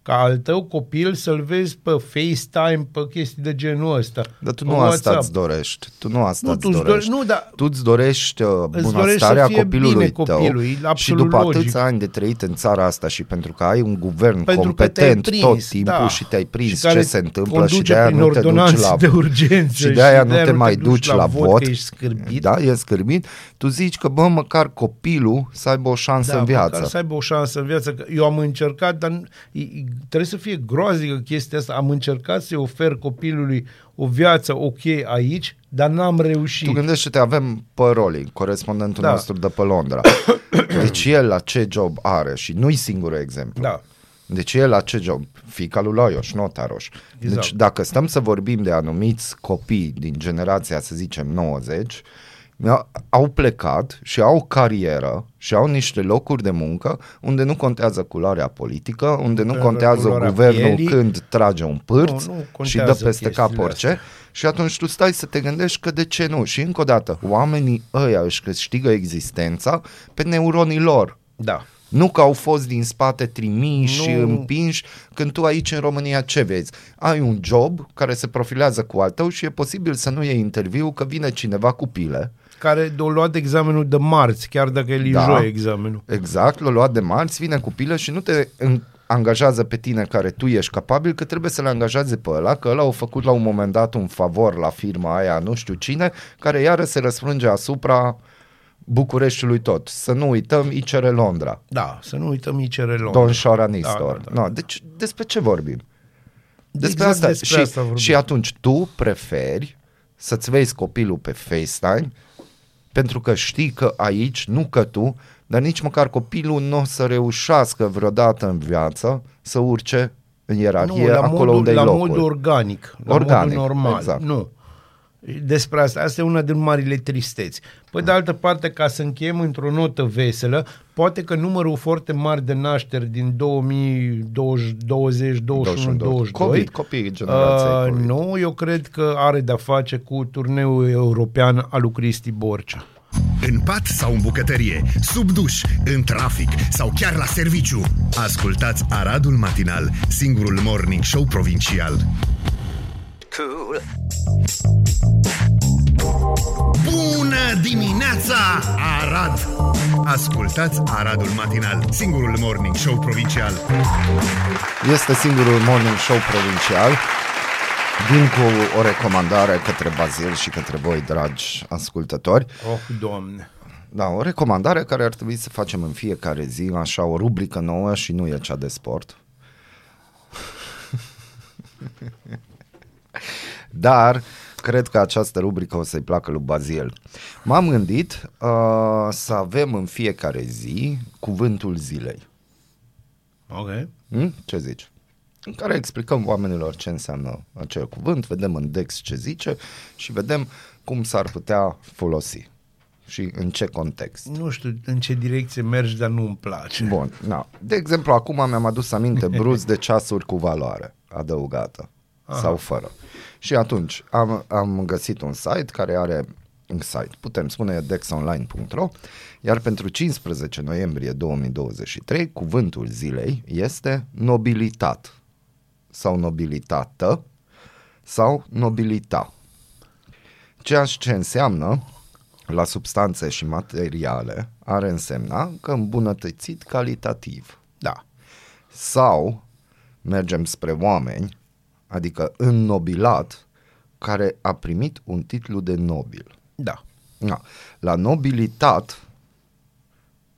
ca al tău copil să-l vezi pe FaceTime, pe chestii de genul ăsta. Dar tu pe nu asta WhatsApp. îți dorești. Tu nu asta Nu, îți tu îți dorești. dorești, nu, dar Tu îți dorești uh, Îți dorești bunăstarea să fie copilului bine tău copilul, e și absolut după logic. atâția ani de trăit în țara asta și pentru că ai un guvern Pentru că te-ai competent prins, tot timpul da. și te-ai prins Și care ce se întâmplă și conduce de aia prin nu te duci ordonanțe la de urgență și de aia nu te mai duci duci la vot. că ești scârbit. Da, e scârbit. Tu zici că, bă, măcar copilul să aibă o șansă da, în măcar viață. să aibă o șansă în viață. Că Eu am încercat, dar nu- e- e- trebuie să fie groaznică chestia asta. Am încercat să-i ofer copilului o viață ok aici, dar n-am reușit. Tu gândește-te, avem pe Roli, corespondentul Da. nostru de pe Londra. (coughs) Deci el la ce job are și nu-i singurul exemplu. Da. Deci el la ce job? Fica lui Laios, nu Taroș. Exact. Deci dacă stăm să vorbim de anumiți copii din generația, să zicem, 90, mi-au- au plecat și au carieră și au niște locuri de muncă unde nu contează culoarea politică, unde nu Culoarea contează culoarea guvernul pielii. când trage un pârț Nu, nu și contează dă peste cap chestiile orice. astea. Și atunci tu stai să te gândești că de ce nu. Și încă o dată, oamenii ăia își câștigă existența pe neuronii lor. Da. Nu că au fost din spate trimiși și Nu. împinși, când tu aici în România ce vezi? Ai un job care se profilează cu al tău și e posibil să nu iei interviu că vine cineva cu pile. Care o luat examenul de marți, chiar dacă e Da. joi examenul. Exact, l-a luat de marți, vine cu pile și nu te în- angajează pe tine care tu ești capabil, că trebuie să le angajeze pe ăla, că ăla au făcut la un moment dat un favor la firma aia, nu știu cine, care iară se răsfrânge asupra Bucureștiului tot. Să nu uităm ICR Londra. Da, să nu uităm ICR Londra. Don Șora Nistor. Da, da, da. No, deci despre ce vorbim? Despre Exact asta. despre și, asta vorbim. și atunci tu preferi să-ți vezi copilul pe FaceTime pentru că știi că aici, nu că tu, dar nici măcar copilul nu o să reușească vreodată în viață să urce în ierarhie nu, la acolo modul, unde la e locul. modul organic, la Organic, modul normal. exact. Nu. Despre asta, asta e una din marile tristeți. Pe de altă parte, ca să încheiem într-o notă veselă, poate că numărul foarte mare de nașteri din 2020, 21, 22, COVID, copiii generației uh, COVID. nu, eu cred că are de-a face cu turneul european al lui Cristi Borcea. În pat sau în bucătărie, sub duș, în trafic sau chiar la serviciu. Ascultați Aradul Matinal, singurul morning show provincial. Cool. Bună dimineața, Arad! Ascultați Aradul Matinal, singurul morning show provincial. Este singurul morning show provincial. Vin cu o recomandare către Bazil și către voi, dragi ascultători. Oh, Doamne! Da, o recomandare care ar trebui să facem în fiecare zi, așa, o rubrică nouă și nu e cea de sport. Dar cred că această rubrică o să-i placă lui Bazil. M-am gândit uh, să avem în fiecare zi cuvântul zilei. Ok. Hmm? Ce zici? În care explicăm oamenilor ce înseamnă acel cuvânt, vedem în Dex ce zice și vedem cum s-ar putea folosi și în ce context. Nu știu în ce direcție mergi, dar nu-mi place. Bun, na. De exemplu, acum mi-am adus aminte (laughs) brusc de ceasuri cu valoare adăugată Aha. sau fără. Și atunci am, am găsit un site care are un site, putem spune dexonline.ro, iar pentru 15 noiembrie 2023 cuvântul zilei este nobilitat sau nobilitată sau nobilita. Ceea ce înseamnă la substanțe și materiale are însemna că îmbunătățit calitativ. Da. Sau mergem spre oameni, adică înnobilat, care a primit un titlu de nobil. Da. Da. La nobilitat,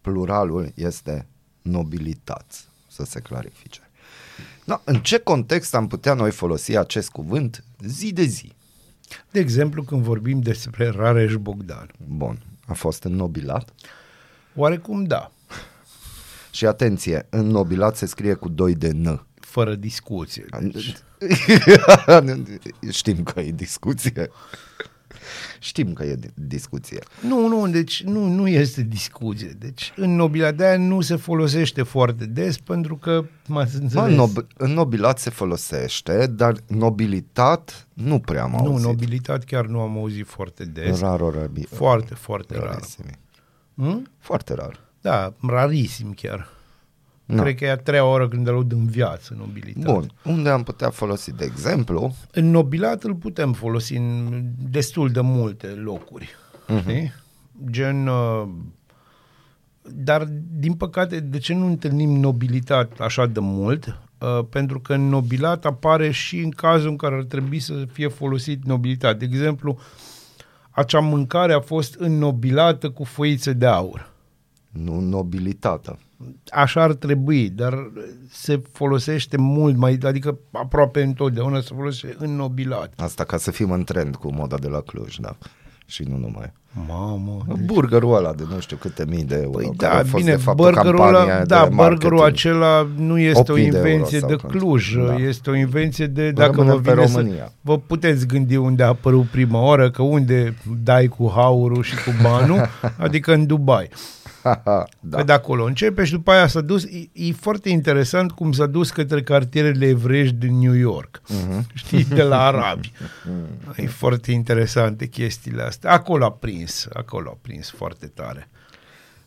pluralul este nobilitați, să se clarifice. Da, în ce context am putea noi folosi acest cuvânt zi de zi? De exemplu, când vorbim despre Rareș Bogdan. Bun, a fost înnobilat Oarecum da, și atenție, înnobilat se scrie cu doi de N. fără discuție. Deci, (laughs) Știm că e discuție. Știm că e di- discuție. nu, nu, deci nu, nu este discuție. Deci în nobila de aia nu se folosește foarte des pentru că m-ați Mă, înțeles. nob- înnobilat se folosește, dar nobilitat nu prea am nu, auzit. nobilitat chiar nu am auzit foarte des. Raro, rabi. Foarte, foarte rar. rarissimi. Hmm? Foarte rar. Da, rarisim chiar. Nu. Cred că e a treia oră când îl aud în viață, nobilitate. Bun, unde am putea folosi, de exemplu, Înnobilat îl putem folosi în destul de multe locuri. Uh-huh. Știi? Gen... Uh, dar, din păcate, de ce nu întâlnim nobilitat așa de mult? Uh, pentru că nobilat apare și în cazul în care ar trebui să fie folosit nobilitate. De exemplu, acea mâncare a fost înnobilată cu foițe de aur. nu nobilitatea. Așa ar trebui, dar se folosește mult mai, adică aproape întotdeauna se folosește înnobilat. Asta ca să fim în trend cu moda de la Cluj, da. Și nu numai. Mamă. Burgerul ăla de nu știu câte mii de euro. Păi care da, a fost bine, de fapt burgerul o ăla, campanie da, de marketing. burgerul acela nu este o 8.000 de euro invenție sau de, cât. Cluj, Da. este o invenție de, dacă Rămânem vă pe vine România. să, vă puteți gândi unde a apărut prima oară, că unde dai cu haurul și cu banul, (laughs) adică în Dubai. (laughs) da. Da. Că de acolo începe și după aia s-a dus, e, e foarte interesant cum s-a dus către cartierele evreiești din New York, Mhm. uh-huh. (laughs) știi, de la arabi. (laughs) e foarte interesante chestiile astea. Acolo a prins, acolo a prins foarte tare.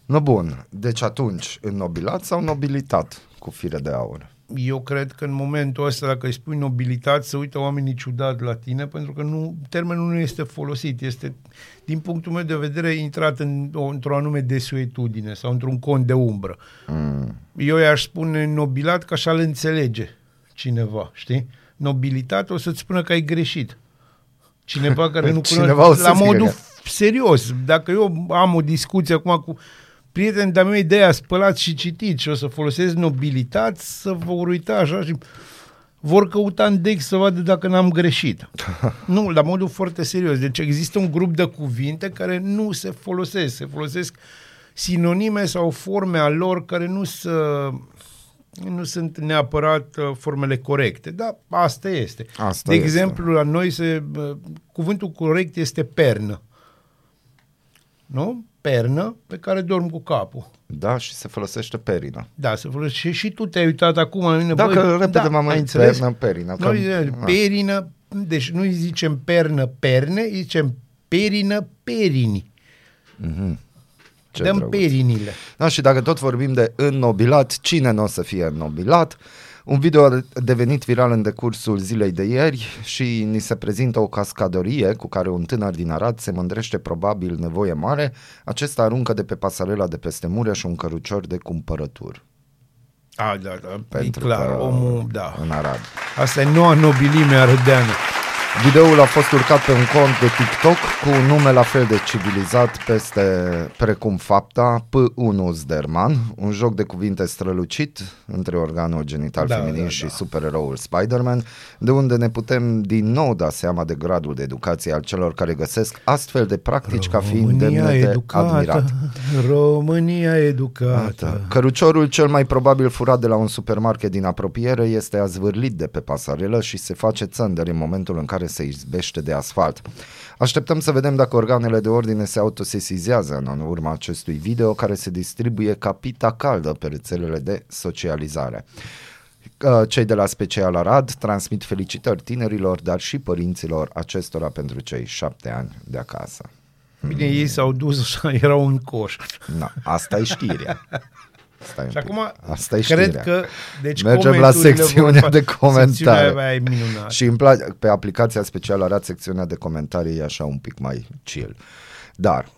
No, bun. Deci atunci, înnobilat sau nobilitat cu fire de aur? Eu cred că în momentul ăsta, dacă îi spui nobilitate, să uită oamenii ciudat la tine, pentru că nu, termenul nu este folosit. Este, din punctul meu de vedere, intrat în, o, într-o anume desuetudine sau într-un cont de umbră. Mm. Eu i-aș spune nobilat că așa îl înțelege cineva, știi? Nobilitate o să-ți spună că ai greșit. Cineva care (laughs) nu Cineva o cunoaște, să la zică modul că- serios. Dacă eu am o discuție acum cu prieteni de-a mei de aia spălat și citit și o să folosesc nobilitate, să vă vor uita așa și vor căuta în Dex să vadă dacă n-am greșit. (laughs) nu, la modul foarte serios. Deci există un grup de cuvinte care nu se folosesc. Se folosesc sinonime sau forme a lor care nu să nu sunt neapărat uh, formele corecte, dar asta este. Asta de este. exemplu, la noi se, uh, cuvântul corect este pernă. Nu? Pernă pe care dorm cu capul. Da, și se folosește perina. Da, se folosește. Și, și tu te-ai uitat acum la mine. Dacă băi, repede da, m-am ai uit, înțeles? pernă, perină, că- Noi zicem da. perină, deci nu îi zicem pernă, perne, îi zicem perină, perini. Ce Dăm drăguț. perinile. Da, și dacă tot vorbim de înnobilat, cine nu o să fie înnobilat? Un video a devenit viral în decursul zilei de ieri și ni se prezintă o cascadorie cu care un tânăr din Arad se mândrește probabil nevoie mare. Acesta aruncă de pe pasarela de peste Mureș un cărucior de cumpărături. A, da, da, e Pentru clar, că omul, da. În Arad. Asta e noua nobilimea arădeană. Videoul a fost urcat pe un cont de TikTok cu un nume la fel de civilizat peste precum fapta P1 Zderman, un joc de cuvinte strălucit între organul genital Da, feminin da, și da. supereroul Spider-Man, de unde ne putem din nou da seama de gradul de educație al celor care găsesc astfel de practici ca fiind demne de admirat. România educată. Iată. Căruciorul cel mai probabil furat de la un supermarket din apropiere este azvârlit de pe pasarelă și se face țândări în momentul în care se izbește de asfalt. Așteptăm să vedem dacă organele de ordine se autosesizează în urma acestui video care se distribuie ca pita caldă pe rețelele de socializare. Uh, Cei de la Special Arad transmit felicitări tinerilor, dar și părinților acestora pentru cei șapte ani de acasă. Bine, ei s-au dus așa, (laughs) erau în coș. Na, asta e știrea. (laughs) Stai un Și pic. acum, asta e cred știrea. că... Deci Mergem la comenturile secțiunea vor fa- de (laughs) comentarii. Secțiunea aia e minunată. Și îmi place, pe aplicația specială Arad, secțiunea de comentarii e așa un pic mai chill. Dar,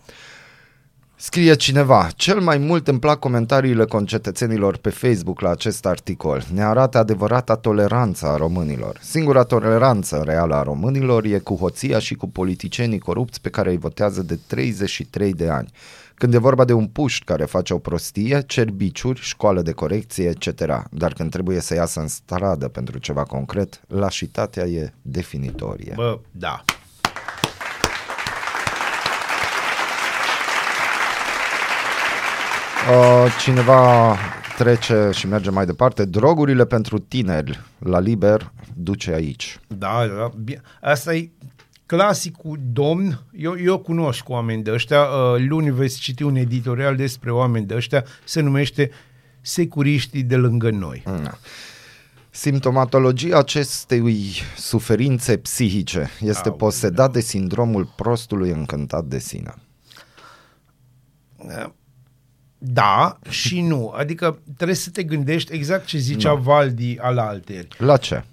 scrie cineva, cel mai mult îmi plac comentariile concetățenilor pe Facebook la acest articol. Ne arată adevărata toleranță a românilor. Singura toleranță reală a românilor e cu hoția și cu politicienii corupți pe care îi votează de 33 de ani. Când e vorba de un puști care face o prostie, cer biciuri, școală de corecție, etc. Dar când trebuie să iasă în stradă pentru ceva concret, lașitatea e definitorie. Bă, da. Uh, cineva trece și merge mai departe. Drogurile pentru tineri la liber duce aici. Da, da. bine. Asta e clasicul domn. Eu, eu cunosc oameni de ăștia. Uh, luni veți citi un editorial despre oameni de ăștia. Se numește Securiștii de lângă noi. Na. Simptomatologia acestei suferințe psihice este Aoleu. posedat de sindromul prostului încântat de sine. Da și nu. Adică trebuie să te gândești exact ce zicea Valdi al alteri. La ce?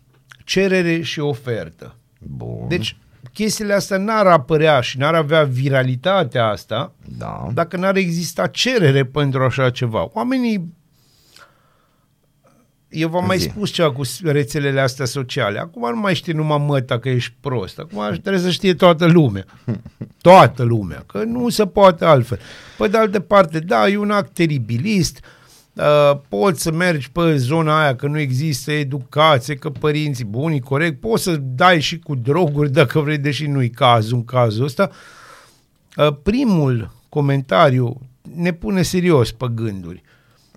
Cerere și ofertă. Bun. Deci chestiile astea n-ar apărea și n-ar avea viralitatea asta da. dacă n-ar exista cerere pentru așa ceva. Oamenii eu v-am mai Zi. spus ceva cu rețelele astea sociale. Acum nu mai știe numai măta că ești prost. Acum trebuie să știe toată lumea. (laughs) Toată lumea. Că nu se poate altfel. Pe de altă parte, da, e un act teribilist. Uh, poți să mergi pe zona aia că nu există educație, că părinții buni, corect, poți să dai și cu droguri dacă vrei, deși nu-i cazul în cazul ăsta. Uh, primul comentariu ne pune serios pe gânduri.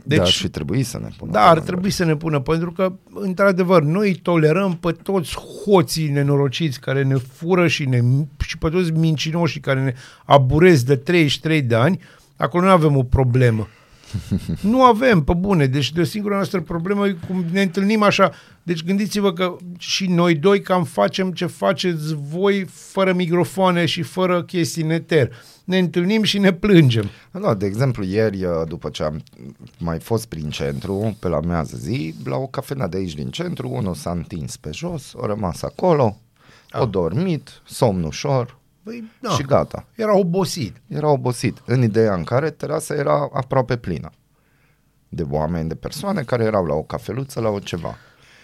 Deci, da, și trebuie să ne punem. Da, ar trebui să ne pună, pentru că, într-adevăr, noi tolerăm pe toți hoții nenorociți care ne fură și, ne, și pe toți mincinoșii care ne aburez de 33 de ani, acolo nu avem o problemă. Nu avem, pe bune, deci de o singura noastră problemă e cum ne întâlnim așa. Deci gândiți-vă că și noi doi cam facem ce faceți voi fără microfoane și fără chestii neter. Ne întâlnim și ne plângem. Da, de exemplu, ieri, uh, după ce am mai fost prin centru, pe la mează zi, la o cafenea de aici din centru, unul s-a întins pe jos, a rămas acolo, a dormit, somn ușor Păi, da. și da, gata. era obosit. Era obosit, în ideea în care terasa era aproape plină de oameni, de persoane care erau la o cafeluță, la o ceva.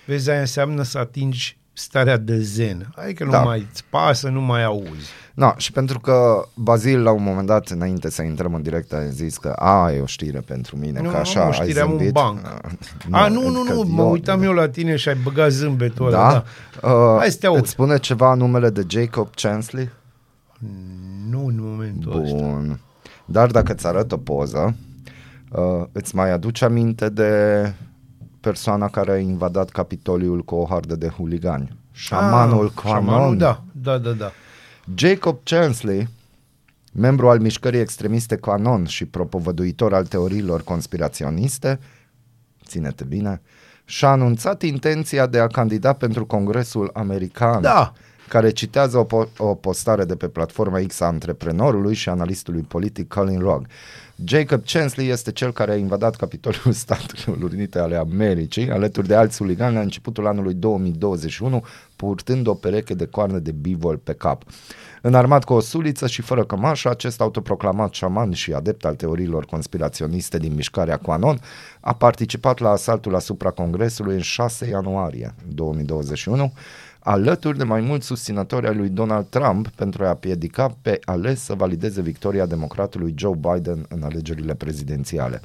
Vezi, aia înseamnă să atingi starea de zen. Adică nu Da. mai îți pasă, nu mai auzi. Na, și pentru că Bazil la un moment dat, înainte să intrăm în direct, a zis că a, e o știre pentru mine, Nu, că nu, așa nu, ai știrea am un zâmbit. banc. Ah, (laughs) A, nu, nu, că nu, mă uitam eu la tine și ai băgat zâmbetul ăla. Da? Da. Uh, Hai să te aud. îți spune ceva numele de Jacob Chansley? Nu în momentul ăsta. Bun. Dar dacă îți arăt o poză, uh, îți mai aduce aminte de persoana care a invadat Capitoliul cu o hardă de huligani. Șamanul Ah, Quanon. Șamanul, da, da, da, da. Jacob Chansley, membru al mișcării extremiste Quanon și propovăduitor al teoriilor conspiraționiste, ține-te bine, și-a anunțat intenția de a candida pentru Congresul American, Da. Care citează o, po- o postare de pe platforma X a antreprenorului și analistului politic Colin Rogg. Jacob Chansley este cel care a invadat Capitolul (laughs) Statelor Unite ale Americii, alături de alți huligani la începutul anului 2021, purtând o pereche de coarne de bivol pe cap. Înarmat cu o suliță și fără cămașă, acest autoproclamat șaman și adept al teoriilor conspiraționiste din mișcarea Quanon a participat la asaltul asupra Congresului în 6 ianuarie 2021, alături de mai mulți susținători ai lui Donald Trump pentru a piedica pe ales să valideze victoria democratului Joe Biden în alegerile prezidențiale.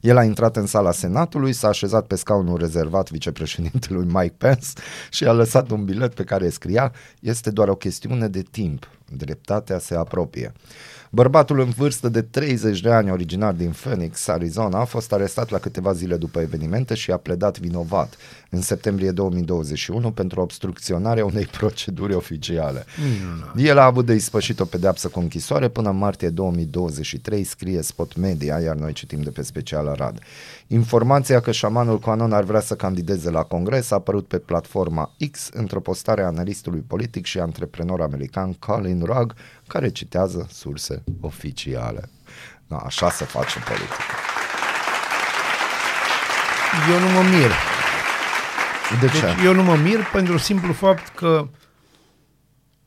El a intrat în sala Senatului, s-a așezat pe scaunul rezervat vicepreședintelui Mike Pence și a lăsat un bilet pe care scria Este doar o chestiune de timp, dreptatea se apropie. Bărbatul în vârstă de 30 de ani, originar din Phoenix, Arizona, a fost arestat la câteva zile după evenimente și a pledat vinovat în septembrie 2021 pentru obstrucționarea unei (laughs) proceduri oficiale. El a avut de ispășit o pedeapsă cu închisoare până în martie 2023, scrie Spot Media, iar noi citim de pe special Arad. Informația că șamanul Quanon ar vrea să candideze la congres a apărut pe platforma X într-o postare a analistului politic și antreprenor american Colin Rugg, care citează surse oficiale. Da, așa se face politică. Eu nu mă mir. De ce? Deci eu nu mă mir pentru simplu fapt că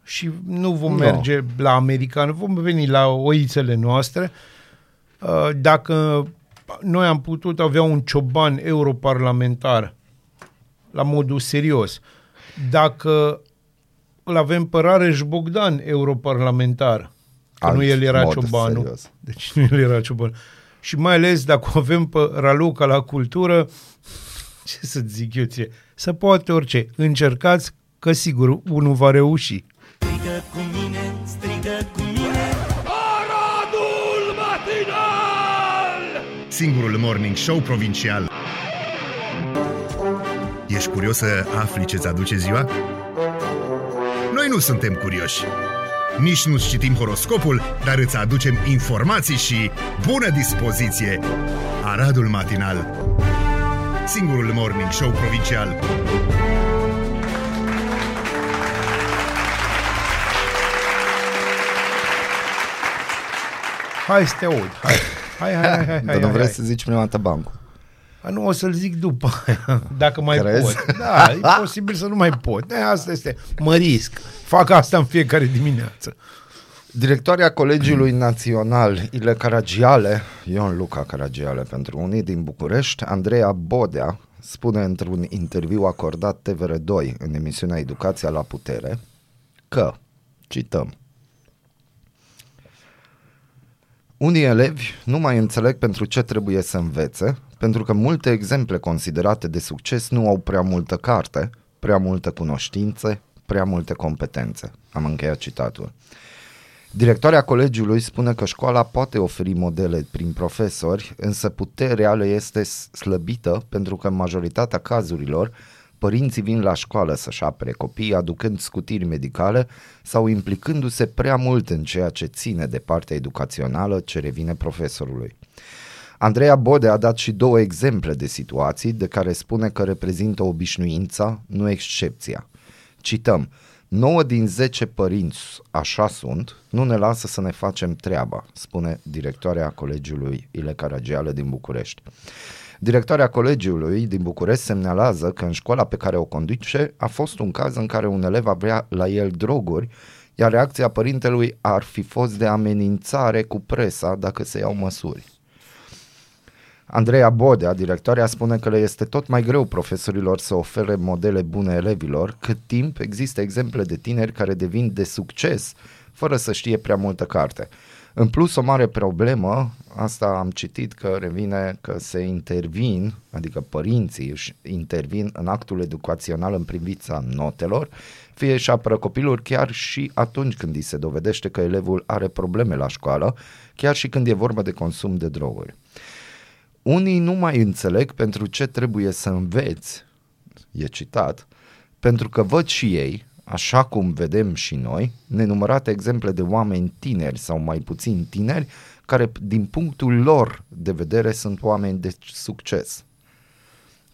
și nu vom Nu. merge la american, vom veni la oițele noastre. Uh, Dacă noi am putut avea un cioban europarlamentar la modul serios, dacă îl avem pe Rareș Bogdan europarlamentar, că Alt nu el era mod ciobanul, serios. deci nu el era ciobanul, și mai ales dacă o avem pe Raluca la cultură, (laughs) ce să zic eu ție, să poate orice. Încercați că sigur unul va reuși. Strigă cu Singurul morning show provincial. Ești curios să afli ce-ți aduce ziua? Noi nu suntem curioși. Nici nu citim horoscopul, dar îți aducem informații și bună dispoziție. Aradul Matinal. Singurul morning show provincial. Hai să te aud, hai. Hai, hai, hai, hai, hai, Dar nu hai, vreți hai. să zici prima dată bancul. A, nu o să-l zic după aia, (laughs) dacă mai Crezi? pot. Da, e (laughs) posibil să nu mai pot. E, asta este. Mă risc. Fac asta în fiecare dimineață. Directoarea Colegiului Național Ile Caragiale, Ion Luca Caragiale pentru unii din București, Andreea Bodea, spune într-un interviu acordat TVR2 în emisiunea Educația la Putere că, cităm, Unii elevi nu mai înțeleg pentru ce trebuie să învețe, pentru că multe exemple considerate de succes nu au prea multă carte, prea multe cunoștințe, prea multe competențe. Am încheiat citatul. Directoarea colegiului spune că școala poate oferi modele prin profesori, însă puterea le este slăbită pentru că în majoritatea cazurilor părinții vin la școală să-și apere copiii aducând scutiri medicale sau implicându-se prea mult în ceea ce ține de partea educațională ce revine profesorului. Andreea Bode a dat și două exemple de situații de care spune că reprezintă obișnuința, nu excepția. Cităm, 9 din 10 părinți, așa sunt, nu ne lasă să ne facem treaba, spune directoarea colegiului Ile Caragiale din București. Directoarea colegiului din București semnalează că în școala pe care o conduce a fost un caz în care un elev avea la el droguri, iar reacția părintelui ar fi fost de amenințare cu presa dacă se iau măsuri. Andreea Bodea, directoarea, spune că le este tot mai greu profesorilor să ofere modele bune elevilor, cât timp există exemple de tineri care devin de succes fără să știe prea multă carte. În plus, o mare problemă, asta am citit că revine că se intervin, adică părinții își intervin în actul educațional în privința notelor, fie și apără copilul chiar și atunci când îi se dovedește că elevul are probleme la școală, chiar și când e vorba de consum de droguri. Unii nu mai înțeleg pentru ce trebuie să înveți, e citat, pentru că văd și ei, așa cum vedem și noi, nenumărate exemple de oameni tineri sau mai puțin tineri, care din punctul lor de vedere sunt oameni de succes.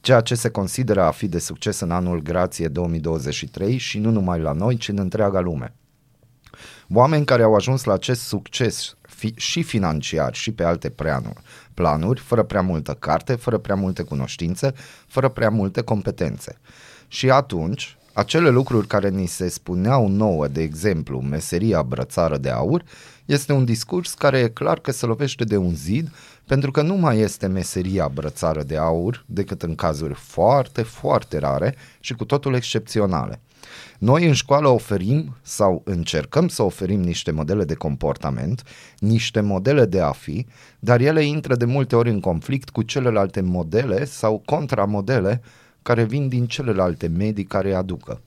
Ceea ce se consideră a fi de succes în anul grație 2023 și nu numai la noi, ci în întreaga lume. Oameni care au ajuns la acest succes fi, și financiar și pe alte planuri, planuri, fără prea multă carte, fără prea multe cunoștințe, fără prea multe competențe. Și atunci, acele lucruri care ni se spuneau nouă, de exemplu, meseria brățară de aur, este un discurs care e clar că se lovește de un zid, pentru că nu mai este meseria brățară de aur decât în cazuri foarte, foarte rare și cu totul excepționale. Noi în școală oferim sau încercăm să oferim niște modele de comportament, niște modele de a fi, dar ele intră de multe ori în conflict cu celelalte modele sau contramodele care vin din celelalte medii care îi aducă.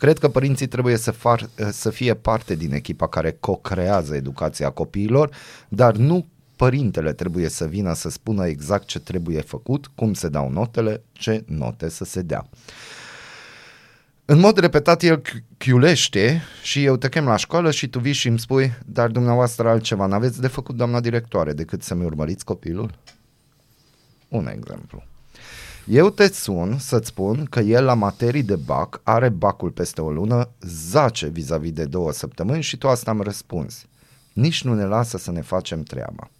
Cred că părinții trebuie să, far, să fie parte din echipa care co-creează educația copiilor, dar nu părintele trebuie să vină să spună exact ce trebuie făcut, cum se dau notele, ce note să se dea. În mod repetat el chiulește și eu te chem la școală și tu vii și îmi spui, dar dumneavoastră altceva n-aveți de făcut, doamna directoare, decât să-mi urmăriți copilul? Un exemplu. Eu te sun să-ți spun că el la materii de bac are bacul peste o lună, zace vis-a-vis de două săptămâni și tu asta am răspuns. Nici nu ne lasă să ne facem treaba.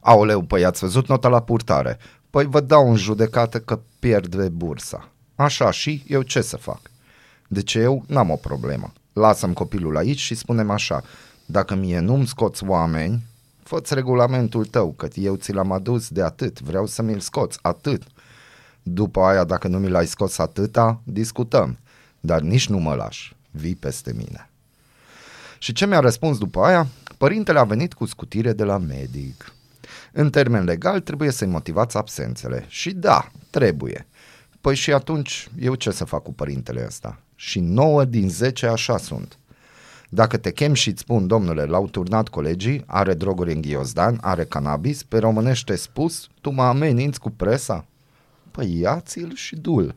Aoleu, păi ați văzut nota la purtare. Păi vă dau în judecată că pierde bursa. Așa și eu ce să fac? Deci eu n-am o problemă. Lasă-mi copilul aici și spunem așa, dacă mie nu-mi scoți oameni, fă regulamentul tău, că eu ți l-am adus de atât, vreau să mi-l scoți, atât. După aia, dacă nu mi l-ai scos atâta, discutăm, dar nici nu mă lași, vii peste mine. Și ce mi-a răspuns după aia? Părintele a venit cu scutire de la medic. În termen legal trebuie să-i motivați absențele. Și da, trebuie. Păi și atunci eu ce să fac cu părintele ăsta? Și 9 din 10 așa sunt. Dacă te chem și îți spun, domnule, l-au turnat colegii, are droguri în ghiozdan, are cannabis, pe românește spus, tu mă ameninți cu presa? Păi ia-ți-l și dul.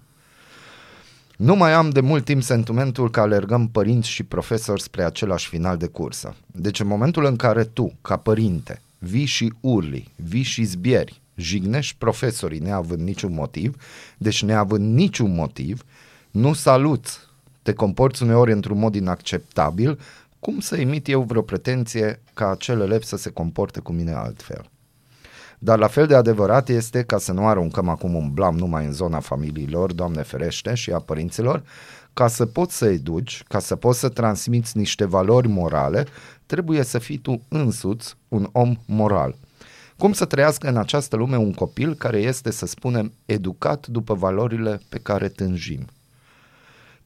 Nu mai am de mult timp sentimentul că alergăm părinți și profesori spre același final de cursă. Deci în momentul în care tu, ca părinte, vii și urli, vii și zbieri, jignești profesorii neavând niciun motiv, deci neavând niciun motiv, nu saluți, te comporți uneori într-un mod inacceptabil, cum să emit eu vreo pretenție ca acel elev să se comporte cu mine altfel? Dar la fel de adevărat este, ca să nu aruncăm acum un blam numai în zona familiilor, Doamne ferește, și a părinților, ca să poți să educi, ca să poți să transmiți niște valori morale, trebuie să fii tu însuți un om moral. Cum să trăiască în această lume un copil care este, să spunem, educat după valorile pe care tânjim?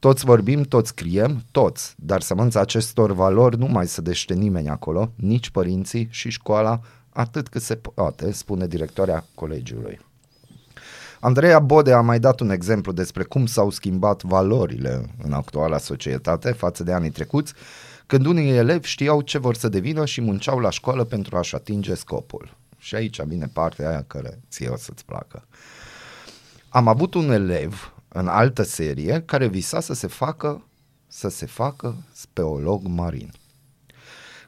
Toți vorbim, toți scriem, toți, dar sămânța acestor valori nu mai se dește nimeni acolo, nici părinții și școala, atât cât se poate, spune directoarea colegiului. Andreea Bode a mai dat un exemplu despre cum s-au schimbat valorile în actuala societate față de anii trecuți, când unii elevi știau ce vor să devină și munceau la școală pentru a-și atinge scopul. Și aici vine partea aia care ție o să-ți placă. Am avut un elev în altă serie care visa să se facă să se facă speolog marin.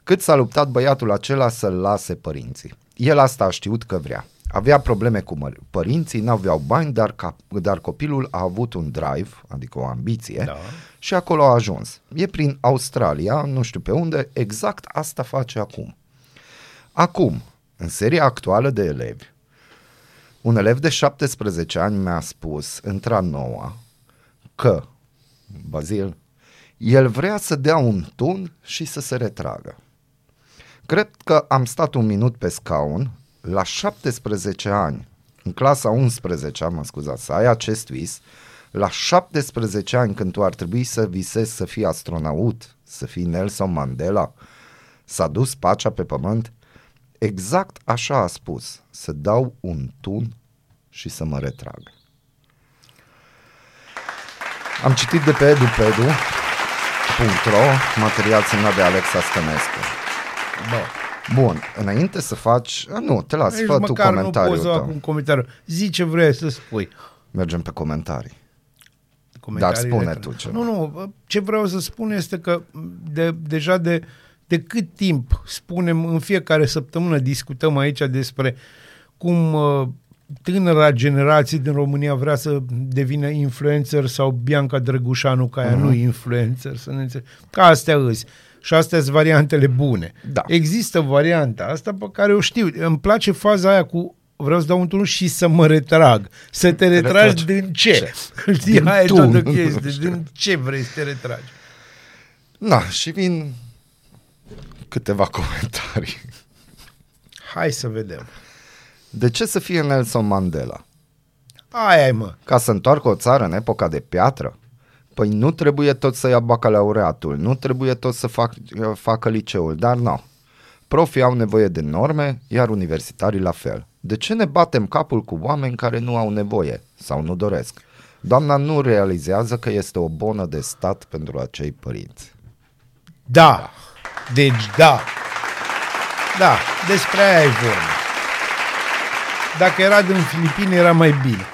Cât s-a luptat băiatul acela să-l lase părinții. El asta a știut că vrea. Avea probleme cu măr- părinții, n-aveau bani, dar, ca, dar copilul a avut un drive, adică o ambiție, da. și acolo a ajuns. E prin Australia, nu știu pe unde, exact asta face acum. Acum, în seria actuală de elevi, un elev de 17 ani mi-a spus, într-a noua, că, Bazil, el vrea să dea un tun și să se retragă. Cred că am stat un minut pe scaun, la 17 ani, în clasa 11, mă scuzați, să ai acest vis, la 17 ani când tu ar trebui să visezi să fii astronaut, să fii Nelson Mandela, s-a dus pacea pe pământ, exact așa a spus, să dau un tun și să mă retrag. Am citit de pe edupedu.ro material semnat de Alexa Stănescu. Bă. Bun, înainte să faci... a, Nu, te las, Nici fă tu măcar nu comentariul poți să fac tău. un comentariu. Zi ce vrei să spui. Mergem pe comentarii. Comentariile spune care- tu ceva. Nu, nu, ce vreau să spun este că de, deja de, de cât timp spunem în fiecare săptămână discutăm aici despre cum uh, tânăra generație din România vrea să devină influencer sau Bianca Drăgușanu, ca aia nu e influencer, să ne înțeleg. Că astea îți. Și astea sunt variantele bune. Da. Există varianta asta pe care o știu. Îmi place faza aia cu vreau să dau un turnul și să mă retrag. Să te retragi retragi. din ce? (laughs) Știi, Din aia e tu. toată chestia. (laughs) Din ce vrei să te retragi? Na, și vin câteva (laughs) comentarii. Hai să vedem. De ce să fie Nelson Mandela? Aia e, mă. Ca să întoarcă o țară în epoca de piatră? Păi nu trebuie tot să ia bacalaureatul, nu trebuie tot să fac, facă liceul, dar nu. Profii au nevoie de norme, iar universitarii la fel. De ce ne batem capul cu oameni care nu au nevoie sau nu doresc? Doamna nu realizează că este o bonă de stat pentru acei părinți. Da. Deci da. Da, despre aia e vorba. Dacă era din Filipine, era mai bine.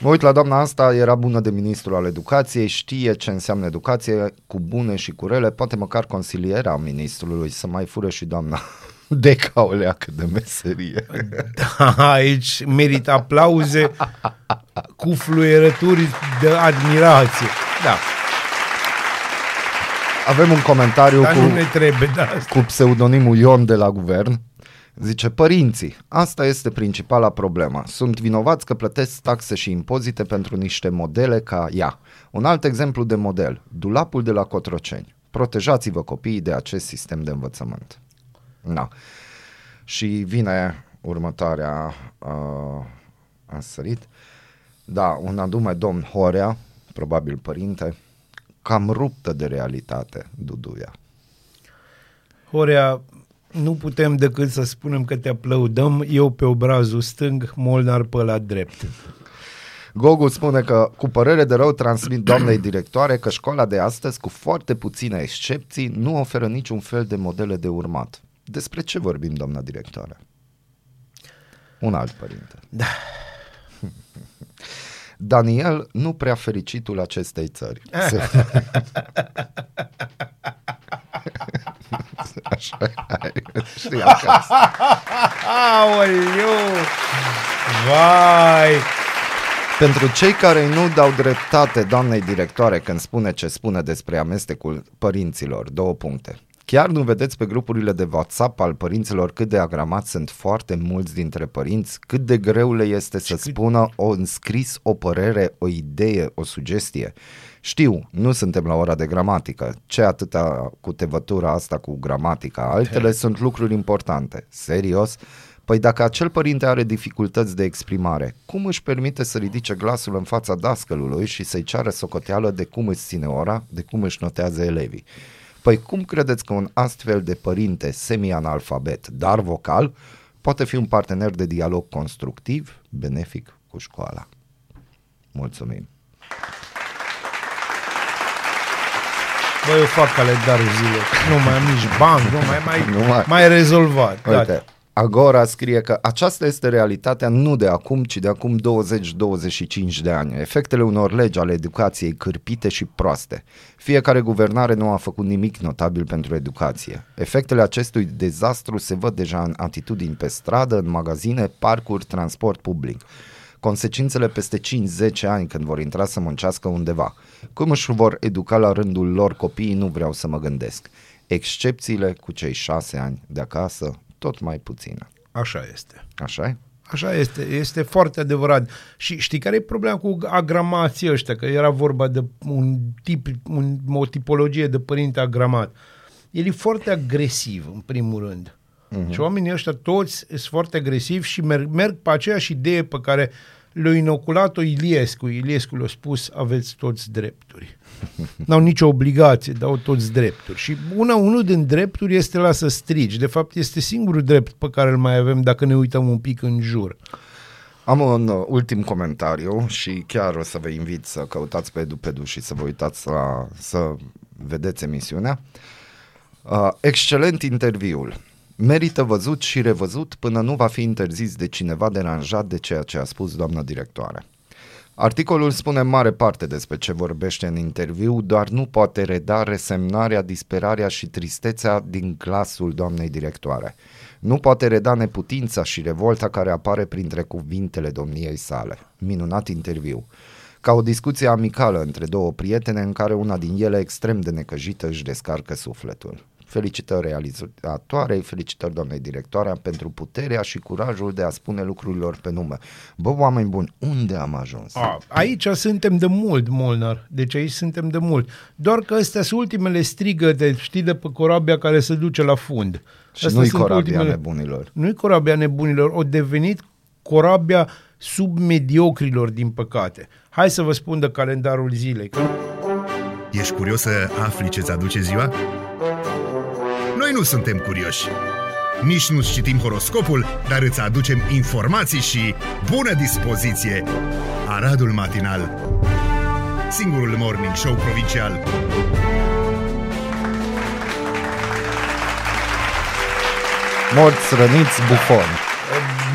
Mă uit la doamna asta, era bună de ministru al educației, știe ce înseamnă educație, cu bune și cu rele, poate măcar consiliera ministrului să mai fură și doamna (laughs) Deca o leacă de meserie. Da, aici merită aplauze cu fluierături de admirație. Da, Avem un comentariu dar cu, nu ne trebuie de asta. cu pseudonimul Ion de la guvern. Zice, părinții, asta este principala problemă. Sunt vinovați că plătesc taxe și impozite pentru niște modele ca ea. Un alt exemplu de model, dulapul de la Cotroceni. Protejați-vă copiii de acest sistem de învățământ. Na. Și vine următoarea, uh, a sărit. Da, un anume domn Horea, probabil părinte, cam ruptă de realitate, Duduia. Horea, nu putem decât să spunem că te aplaudăm, eu pe obrazul stâng, Molnar pe la drept. Gogu spune că, cu părere de rău, transmit doamnei directoare că școala de astăzi, cu foarte puține excepții, nu oferă niciun fel de modele de urmat. Despre ce vorbim, doamna directoare? Un alt părinte. Da. Daniel, nu prea fericitul acestei țări. Se- (laughs) Așa, știi, acasă. Aoleu! Vai! Pentru cei care nu dau dreptate doamnei directoare când spune ce spune despre amestecul părinților, două puncte. Chiar nu vedeți pe grupurile de WhatsApp al părinților cât de agramați sunt foarte mulți dintre părinți, cât de greu le este să spună o înscris, o părere, o idee, o sugestie. Știu, nu suntem la ora de gramatică. Ce atâta cu tevătura asta cu gramatica? Altele sunt lucruri importante. Serios? Păi dacă acel părinte are dificultăți de exprimare, cum își permite să ridice glasul în fața dascălului și să-i ceară socoteală de cum își ține ora, de cum își notează elevii? Păi cum credeți că un astfel de părinte semi-analfabet, dar vocal, poate fi un partener de dialog constructiv, benefic cu școala? Mulțumim! Băi, eu fac calendarul zilei. Nu mai am nici bani, nu mai, mai, Nu mai- mai rezolvat. Uite, Gata. Agora scrie că aceasta este realitatea nu de acum, ci de acum 20-25 de ani. Efectele unor legi ale educației cârpite și proaste. Fiecare guvernare nu a făcut nimic notabil pentru educație. Efectele acestui dezastru se văd deja în atitudini pe stradă, în magazine, parcuri, transport public. Consecințele peste 5-10 ani când vor intra să muncească undeva. Cum își vor educa la rândul lor copiii, nu vreau să mă gândesc. Excepțiile cu cei 6 ani de acasă, tot mai puține. Așa este. Așa e? Așa este, este foarte adevărat. Și știi care e problema cu agramații ăștia? Că era vorba de un tip, un, o tipologie de părinte agramat. El e foarte agresiv, în primul rând. Uh-huh. Și oamenii ăștia toți sunt foarte agresivi și merg, merg pe aceeași idee pe care le-a inoculat-o Iliescu. Iliescu le-a spus, aveți toți drepturi. N-au nicio obligație, dar au toți drepturi. Și una, unul din drepturi este la să strigi. De fapt, este singurul drept pe care îl mai avem dacă ne uităm un pic în jur. Am un uh, ultim comentariu și chiar o să vă invit să căutați pe EduPedu și să vă uitați la, să vedeți emisiunea. Uh, excelent interviul. Merită văzut și revăzut până nu va fi interzis de cineva deranjat de ceea ce a spus doamna directoare. Articolul spune în mare parte despre ce vorbește în interviu, doar nu poate reda resemnarea, disperarea și tristețea din glasul doamnei directoare. Nu poate reda neputința și revolta care apare printre cuvintele domniei sale. Minunat interviu. Ca o discuție amicală între două prietene în care una din ele extrem de necăjită își descarcă sufletul. Felicitări realizatoarei, felicitări doamnei directoarea pentru puterea și curajul de a spune lucrurilor pe nume. Bă, oameni buni, unde am ajuns? A, aici suntem de mult, Molnar. Deci aici suntem de mult. Doar că astea sunt ultimele strigăte, știi, de pe corabia care se duce la fund. Și Astea nu-i sunt corabia ultimele- nebunilor. Nu-i corabia nebunilor, o devenit corabia submediocrilor, din păcate. Hai să vă spun de calendarul zilei. Că Ești curios să afli ce-ți aduce ziua? Noi nu suntem curioși. Nici nu citim horoscopul, dar îți aducem informații și bună dispoziție. Aradul Matinal Singurul morning show provincial Morți, răniți, bufoni.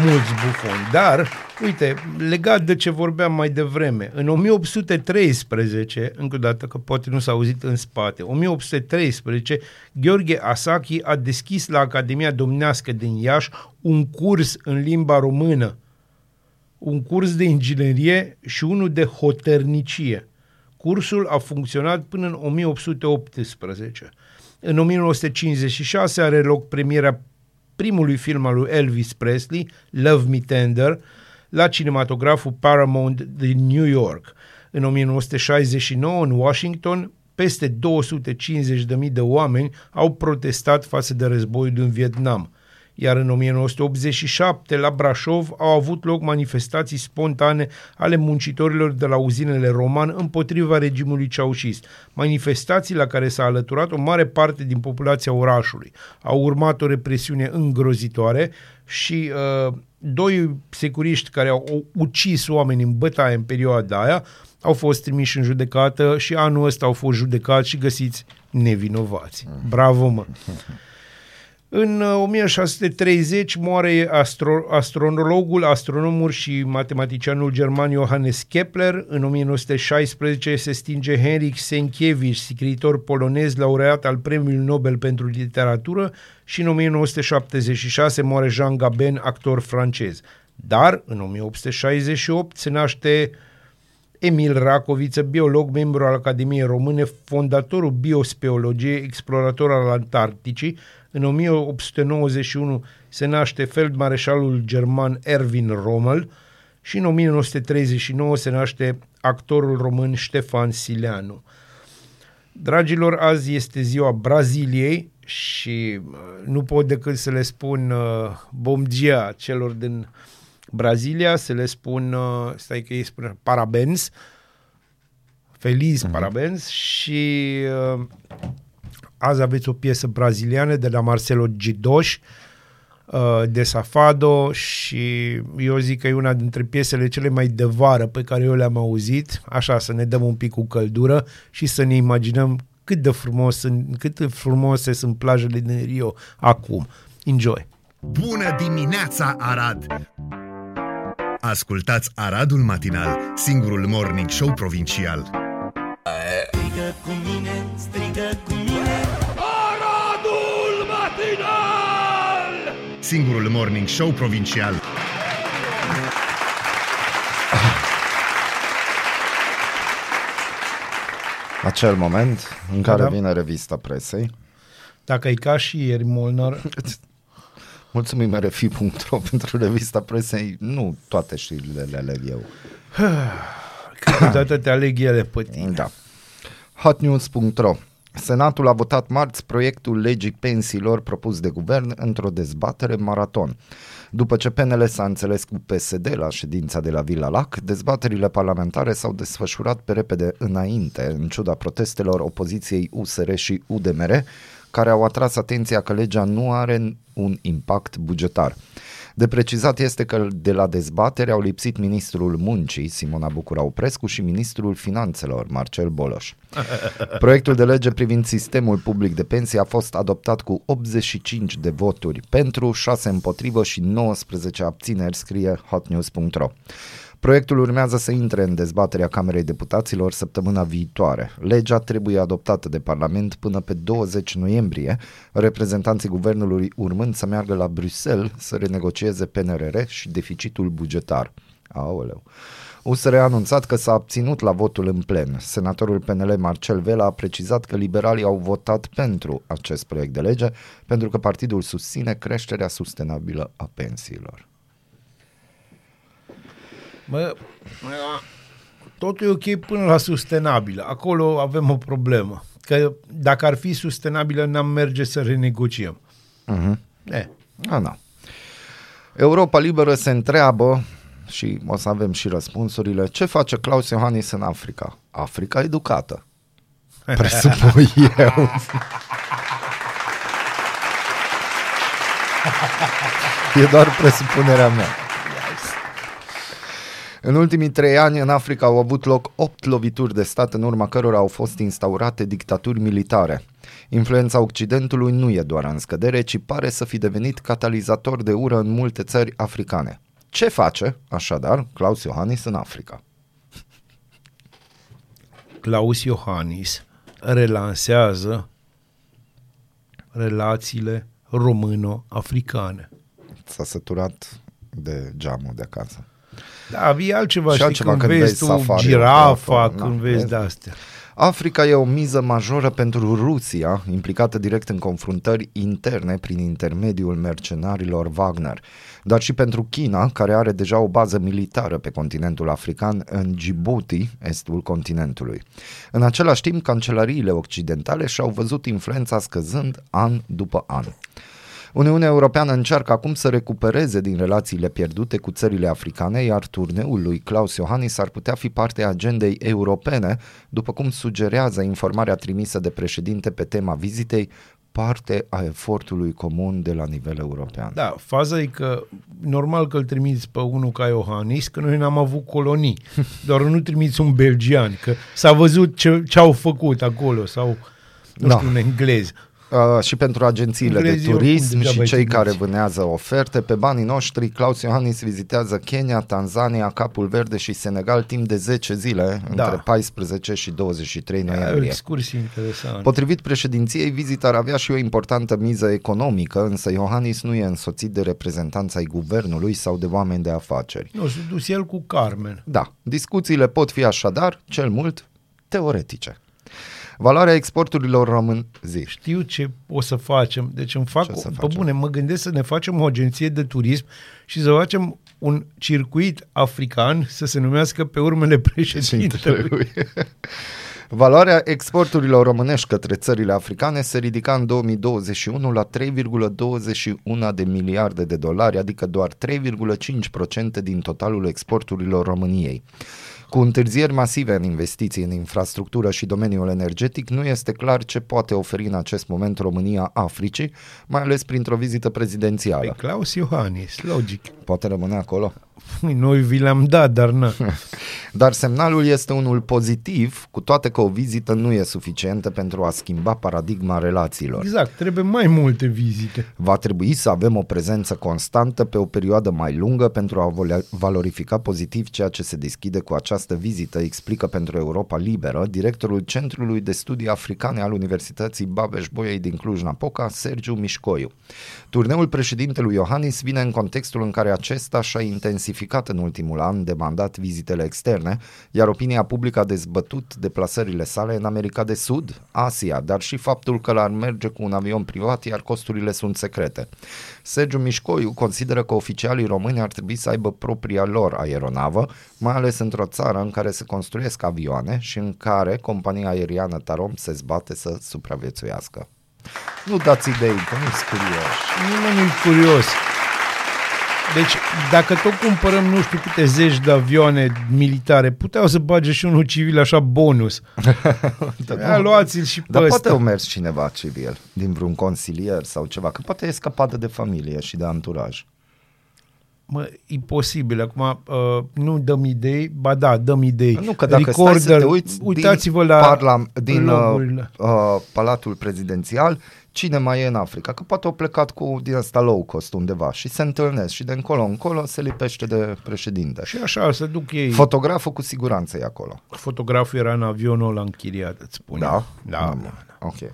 Mulți bufoni. Dar, uite, legat de ce vorbeam mai devreme, în 1813, încă o dată că poate nu s-a auzit în spate, 1813, Gheorghe Asachi a deschis la Academia Domnească din Iași un curs în limba română, un curs de inginerie și unul de hoternicie. Cursul a funcționat până în 1818. În 1956 are loc premiera primului film al lui Elvis Presley, Love Me Tender, la cinematograful Paramount din New York. În 1969, în Washington, peste 250.000 de oameni au protestat față de războiul din Vietnam. Iar în 1987, la Brașov, au avut loc manifestații spontane ale muncitorilor de la uzinele Roman împotriva regimului ceaușist. Manifestații la care s-a alăturat o mare parte din populația orașului. Au urmat o represiune îngrozitoare și uh, doi securiști care au ucis oameni în bătaie în perioada aia au fost trimiși în judecată și anul ăsta au fost judecați și găsiți nevinovați. Bravo, mă! (laughs) În uh, 1630 moare astro- astronologul, astronomul și matematicianul german Johannes Kepler. În 1916 se stinge Henrik Sienkiewicz, scriitor polonez, laureat al Premiului Nobel pentru Literatură și în 1976 moare Jean Gabin, actor francez. Dar în 1868 se naște Emil Racoviță, biolog, membru al Academiei Române, fondatorul biospeologiei, explorator al Antarcticii. În 1891 se naște feldmareșalul german Erwin Rommel și în 1939 se naște actorul român Ștefan Sileanu. Dragilor, azi este ziua Braziliei și uh, nu pot decât să le spun uh, bom dia celor din Brazilia, să le spun, uh, stai că ei spun parabens, feliz parabens și uh, azi aveți o piesă braziliană de la Marcelo Gidoș, uh, de Safado și eu zic că e una dintre piesele cele mai de vară pe care eu le-am auzit, așa să ne dăm un pic cu căldură și să ne imaginăm cât de frumos sunt, cât de frumoase sunt plajele din Rio acum. Enjoy! Bună dimineața, Arad! Ascultați Aradul Matinal, singurul morning show provincial. Strigă cu mine, strigă cu mine Singurul morning show provincial. Acel moment în care Da. vine revista presei. Dacă e ca și ieri, Molnar, (laughs) Mulțumim RFI.ro pentru revista presei. Nu toate știrile le aleg eu. (sighs) câteodată te aleg ele pe tine. Da. Hotnews.ro Senatul a votat marți proiectul legii pensiilor propus de guvern într-o dezbatere maraton. După ce PNL s-a înțeles cu PSD la ședința de la Villa Lac, dezbaterile parlamentare s-au desfășurat pe repede înainte, în ciuda protestelor opoziției USR și UDMR, care au atras atenția că legea nu are un impact bugetar. De precizat este că de la dezbatere au lipsit ministrul muncii, Simona Bucura-Oprescu, și ministrul finanțelor, Marcel Boloș. (laughs) Proiectul de lege privind sistemul public de pensii a fost adoptat cu 85 de voturi pentru, 6 împotrivă și 19 abțineri, scrie hotnews.ro. Proiectul urmează să intre în dezbaterea Camerei Deputaților săptămâna viitoare. Legea trebuie adoptată de Parlament până pe 20 noiembrie, reprezentanții guvernului urmând să meargă la Bruxelles să renegocieze PNRR și deficitul bugetar. Aoleu. USR a anunțat că s-a abținut la votul în plen. Senatorul PNL Marcel Vela a precizat că liberalii au votat pentru acest proiect de lege pentru că partidul susține creșterea sustenabilă a pensiilor. Mă, totul e ok până la sustenabilă. Acolo avem o problemă. Că dacă ar fi sustenabilă, n-am merge să renegociem. Uh-huh. E, A, da. Europa Liberă se întreabă și o să avem și răspunsurile. Ce face Claus Iohannis în Africa? Africa educată. (laughs) Presupun eu. (laughs) e doar presupunerea mea. În ultimii trei ani în Africa au avut loc opt lovituri de stat în urma cărora au fost instaurate dictaturi militare. Influența Occidentului nu e doar în scădere, ci pare să fi devenit catalizator de ură în multe țări africane. Ce face, așadar, Claus Iohannis în Africa? Claus Iohannis relansează relațiile româno-africane. S-a săturat de geamul de acasă. Da, e altceva, Și știi, altceva când, când vezi vezi tu safari, girafa, Europa, când na, vezi vezi? de-astea. Africa e o miză majoră pentru Rusia, implicată direct în confruntări interne prin intermediul mercenarilor Wagner, dar și pentru China, care are deja o bază militară pe continentul african, în Djibouti, estul continentului. În același timp, cancelariile occidentale și-au văzut influența scăzând an după an. Uniunea Europeană încearcă acum să recupereze din relațiile pierdute cu țările africane, iar turneul lui Klaus Iohannis ar putea fi parte a agendei europene, după cum sugerează informarea trimisă de președinte pe tema vizitei, parte a efortului comun de la nivel european. Da, faza e că normal că îl trimiți pe unul ca Iohannis, că noi n-am avut colonii. (laughs) Doar nu trimiți un belgian, că s-a văzut ce, ce au făcut acolo sau nu Da. știu, un englez. Uh, și pentru agențiile de Englezii oricum turism degeaba și îi cei care trimiți. vânează oferte, pe banii noștri, Claus Iohannis vizitează Kenya, Tanzania, Capul Verde și Senegal timp de 10 zile, Da. între 14 și 23 E o noiembrie. excursie interesantă. Potrivit președinției, vizita ar avea și o importantă miză economică, însă Iohannis nu e însoțit de reprezentanța ai guvernului sau de oameni de afaceri. Nu, s-a dus el cu Carmen. Da, discuțiile pot fi așadar, cel mult, teoretice. Valoarea exporturilor român... Zi. Știu ce o să facem. Deci îmi fac, Ce o să pe facem? bune, mă gândesc să ne facem o agenție de turism și să facem un circuit african să se numească pe urmele (laughs) președintelui. (laughs) Valoarea exporturilor românești către țările africane se ridica în 2021 la 3,21 de miliarde de dolari, adică doar 3,5% din totalul exporturilor României. Cu întârzieri masive în investiții în infrastructură și domeniul energetic, nu este clar ce poate oferi în acest moment România Africii, mai ales printr-o vizită Pe prezidențială. Claus Iohannis, logic. Poate rămâne acolo? Păi, Noi vi le-am dat, dar na. (laughs) Dar semnalul este unul pozitiv, cu toate că o vizită nu e suficientă pentru a schimba paradigma relațiilor. Exact, trebuie mai multe vizite. Va trebui să avem o prezență constantă pe o perioadă mai lungă pentru a volia- valorifica pozitiv ceea ce se deschide cu această vizită, explică pentru Europa Liberă directorul Centrului de Studii Africane al Universității Babeș-Bolyai din Cluj-Napoca, Sergiu Mișcoiu. Turneul președintelui Iohannis vine în contextul în care acesta și-a intensificat în ultimul an de mandat vizitele externe, iar opinia publică a dezbătut deplasările sale în America de Sud, Asia, dar și faptul că l-ar merge cu un avion privat, iar costurile sunt secrete. Sergiu Mișcoiu consideră că oficialii români ar trebui să aibă propria lor aeronavă, mai ales într-o țară în care se construiesc avioane și în care compania aeriană Tarom se zbate să supraviețuiască. Nu dați idei, că nu sunt curioși. Nimeni nu-i curios. Deci, dacă tot cumpărăm nu știu câte zeci de avioane militare, puteau să bage și unul civil așa bonus. (laughs) Ia, luați-l și pe Dar ăsta. poate au mers cineva civil, din vreun consilier sau ceva, că poate e scăpată de familie și de anturaj. Mă, imposibil. Acum uh, nu dăm idei, ba da, dăm idei. Nu, că dacă stai să te uiți uitați-vă din, la parla, din uh, logurile. uh, Palatul Prezidențial, cine mai e în Africa? Că poate au plecat cu din asta low cost undeva și se întâlnesc și de încolo încolo se lipește de președinte. Și așa, să duc ei. Fotograful cu siguranță e acolo. Fotograful era în avionul ăla închiriat, îți spun. Da? eu. Da, Ah, da. bun. Ok.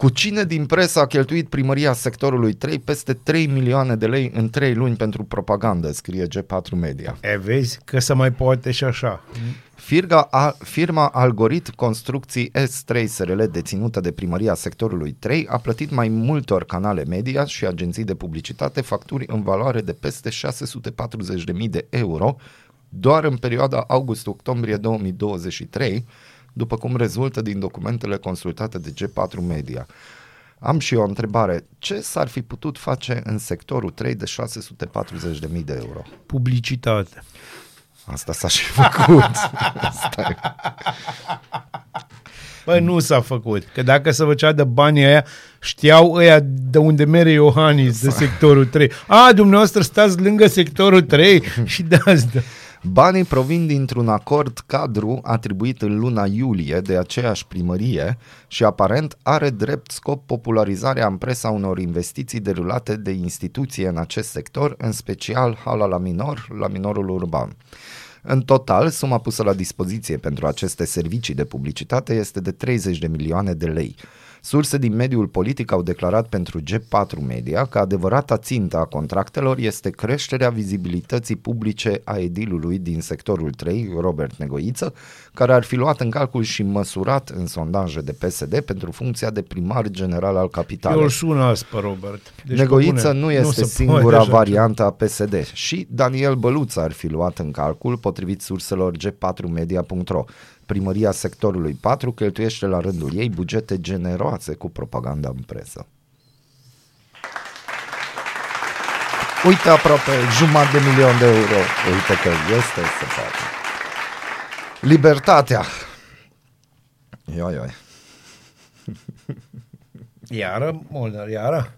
Cu cine din presă a cheltuit primăria sectorului 3 peste 3 milioane de lei în 3 luni pentru propagandă, scrie G4 Media. E, vezi că se mai poate și așa. Firga a, firma Algoritm Construcții S3 SRL deținută de primăria sectorului 3 a plătit mai multor canale media și agenții de publicitate facturi în valoare de peste 640.000 de euro doar în perioada august-octombrie 2023, după cum rezultă din documentele consultate de G4 Media. Am și eu o întrebare. Ce s-ar fi putut face în sectorul 3 de 640.000 de euro? Publicitate. Asta s-a și făcut. (laughs) Stai. Bă, nu s-a făcut. Că dacă se făcea de banii aia, știau ăia de unde mere Iohannis, de sectorul 3. A, dumneavoastră stați lângă sectorul 3 și de asta. Banii provin dintr-un acord cadru atribuit în luna iulie de aceeași primărie și aparent are drept scop popularizarea în presa unor investiții derulate de instituție în acest sector, în special hala la minor, la minorul urban. În total, suma pusă la dispoziție pentru aceste servicii de publicitate este de 30 de milioane de lei. Surse din mediul politic au declarat pentru G4 Media că adevărata țintă a contractelor este creșterea vizibilității publice a edilului din sectorul 3, Robert Negoiță, care ar fi luat în calcul și măsurat în sondaje de PSD pentru funcția de primar general al Eu capitalei. îl sun azi pe Robert. Deci Negoiță pe bune, nu este se singura poate așa variantă a PSD și Daniel Băluț ar fi luat în calcul potrivit surselor g4media.ro. Primăria sectorului 4 cheltuiește la rândul ei bugete generoase cu propaganda în presă. Uite aproape jumătate de milion de euro. Uite că este să facă. Libertatea. Ioi, ioi. Iară, Molnar, iară.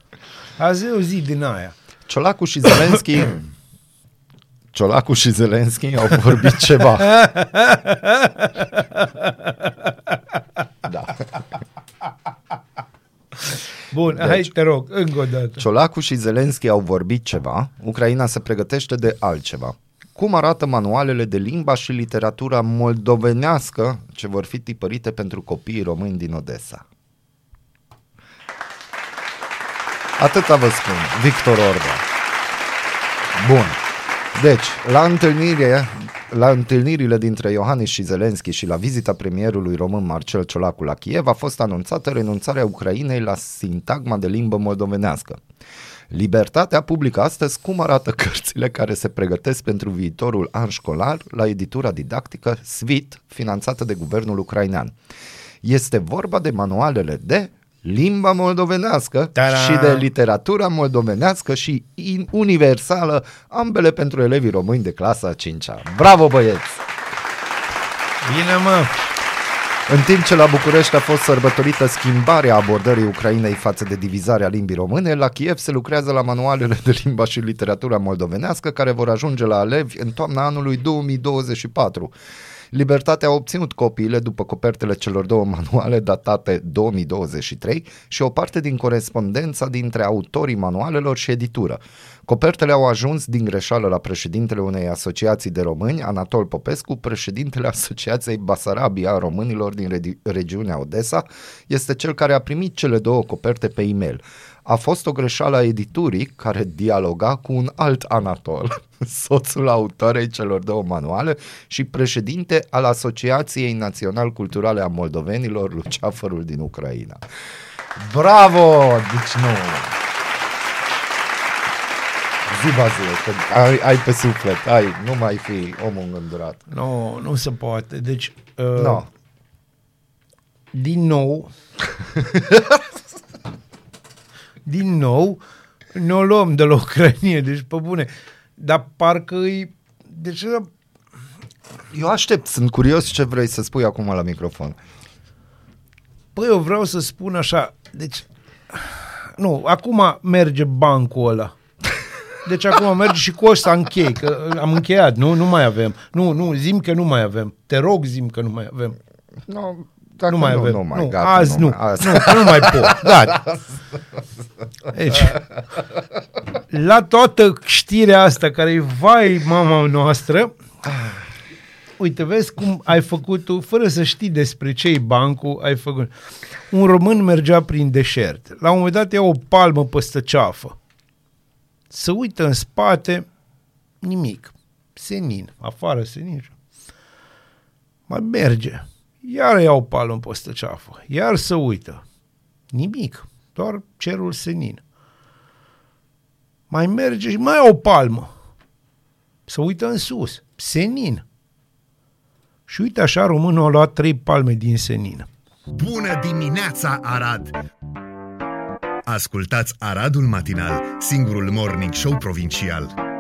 Azi e o zi din aia. Ciolacu și Zelenski (coughs) Ciolacu și Zelenski au vorbit ceva. Da. Bun, deci, hai te rog, încă o dată. Ciolacu și Zelenski au vorbit ceva, Ucraina se pregătește de altceva. Cum arată manualele de limba și literatura moldovenească ce vor fi tipărite pentru copiii români din Odessa? Atâta vă spun, Victor Orban. Bun. Deci, la întâlnire, la întâlnirile dintre Iohannis și Zelenski și la vizita premierului român Marcel Ciolacu la Kiev a fost anunțată renunțarea Ucrainei la sintagma de limbă moldovenească. Libertatea publică astăzi cum arată (laughs) cărțile care se pregătesc pentru viitorul an școlar la editura didactică SVIT, finanțată de guvernul ucrainean. Este vorba de manualele de limba moldovenească Ta-da! și de literatura moldovenească și in- universală, ambele pentru elevii români de clasa a 5-a. Bravo băieți! Bine, mă! În timp ce la București a fost sărbătorită schimbarea abordării Ucrainei față de divizarea limbii române, la Kiev se lucrează la manualele de limba și literatura moldovenească care vor ajunge la elevi în toamna anului 2024. Libertatea a obținut copiile după copertele celor două manuale datate 2023 și o parte din corespondența dintre autorii manualelor și editură. Copertele au ajuns din greșeală la președintele unei asociații de români, Anatol Popescu, președintele Asociației Basarabia a românilor din regi- regiunea Odessa, este cel care a primit cele două coperte pe e-mail. A fost o greșeală a editurii care dialoga cu un alt Anatol, (laughs) soțul autorei celor două manuale și președinte al Asociației Național Culturale a Moldovenilor, Luceafărul din Ucraina. Bravo! Deci nu... Zi, Bazile, că ai, ai pe suflet, ai, nu mai fi omul îngândurat. Nu, nu se poate. Deci, uh, No. din nou, (laughs) din nou, ne o luăm de la Ucrania, deci pe bune. Dar parcă îi... Deci, Eu aștept, sunt curios ce vrei să spui acum la microfon. păi eu vreau să spun așa, deci, nu, acum merge bancul ăla. Deci acum merge și cu ăsta închei, că am încheiat, nu? Nu mai avem. Nu, nu, zim că nu mai avem. Te rog, zim că nu mai avem. No, dacă nu mai avem. Nu, mai, nu, gata, azi nu. Mai, azi. Nu, că nu mai pot. Gata. Deci, la toată știrea asta care e vai mama noastră, uite, vezi cum ai făcut tu, fără să știi despre ce e bancul, ai făcut. Un român mergea prin deșert. La un moment dat ia o palmă peste ceafă. Se uită în spate, nimic. Senin, afară senin. Mai merge. Iar ia o palmă peste ceafă. Iar se uită. Nimic. Doar cerul senin. Mai merge și mai ia o palmă. Se uită în sus. Senin. Și uite așa, românul a luat trei palme din senin. Bună dimineața, Arad! Ascultați Aradul Matinal, singurul morning show provincial.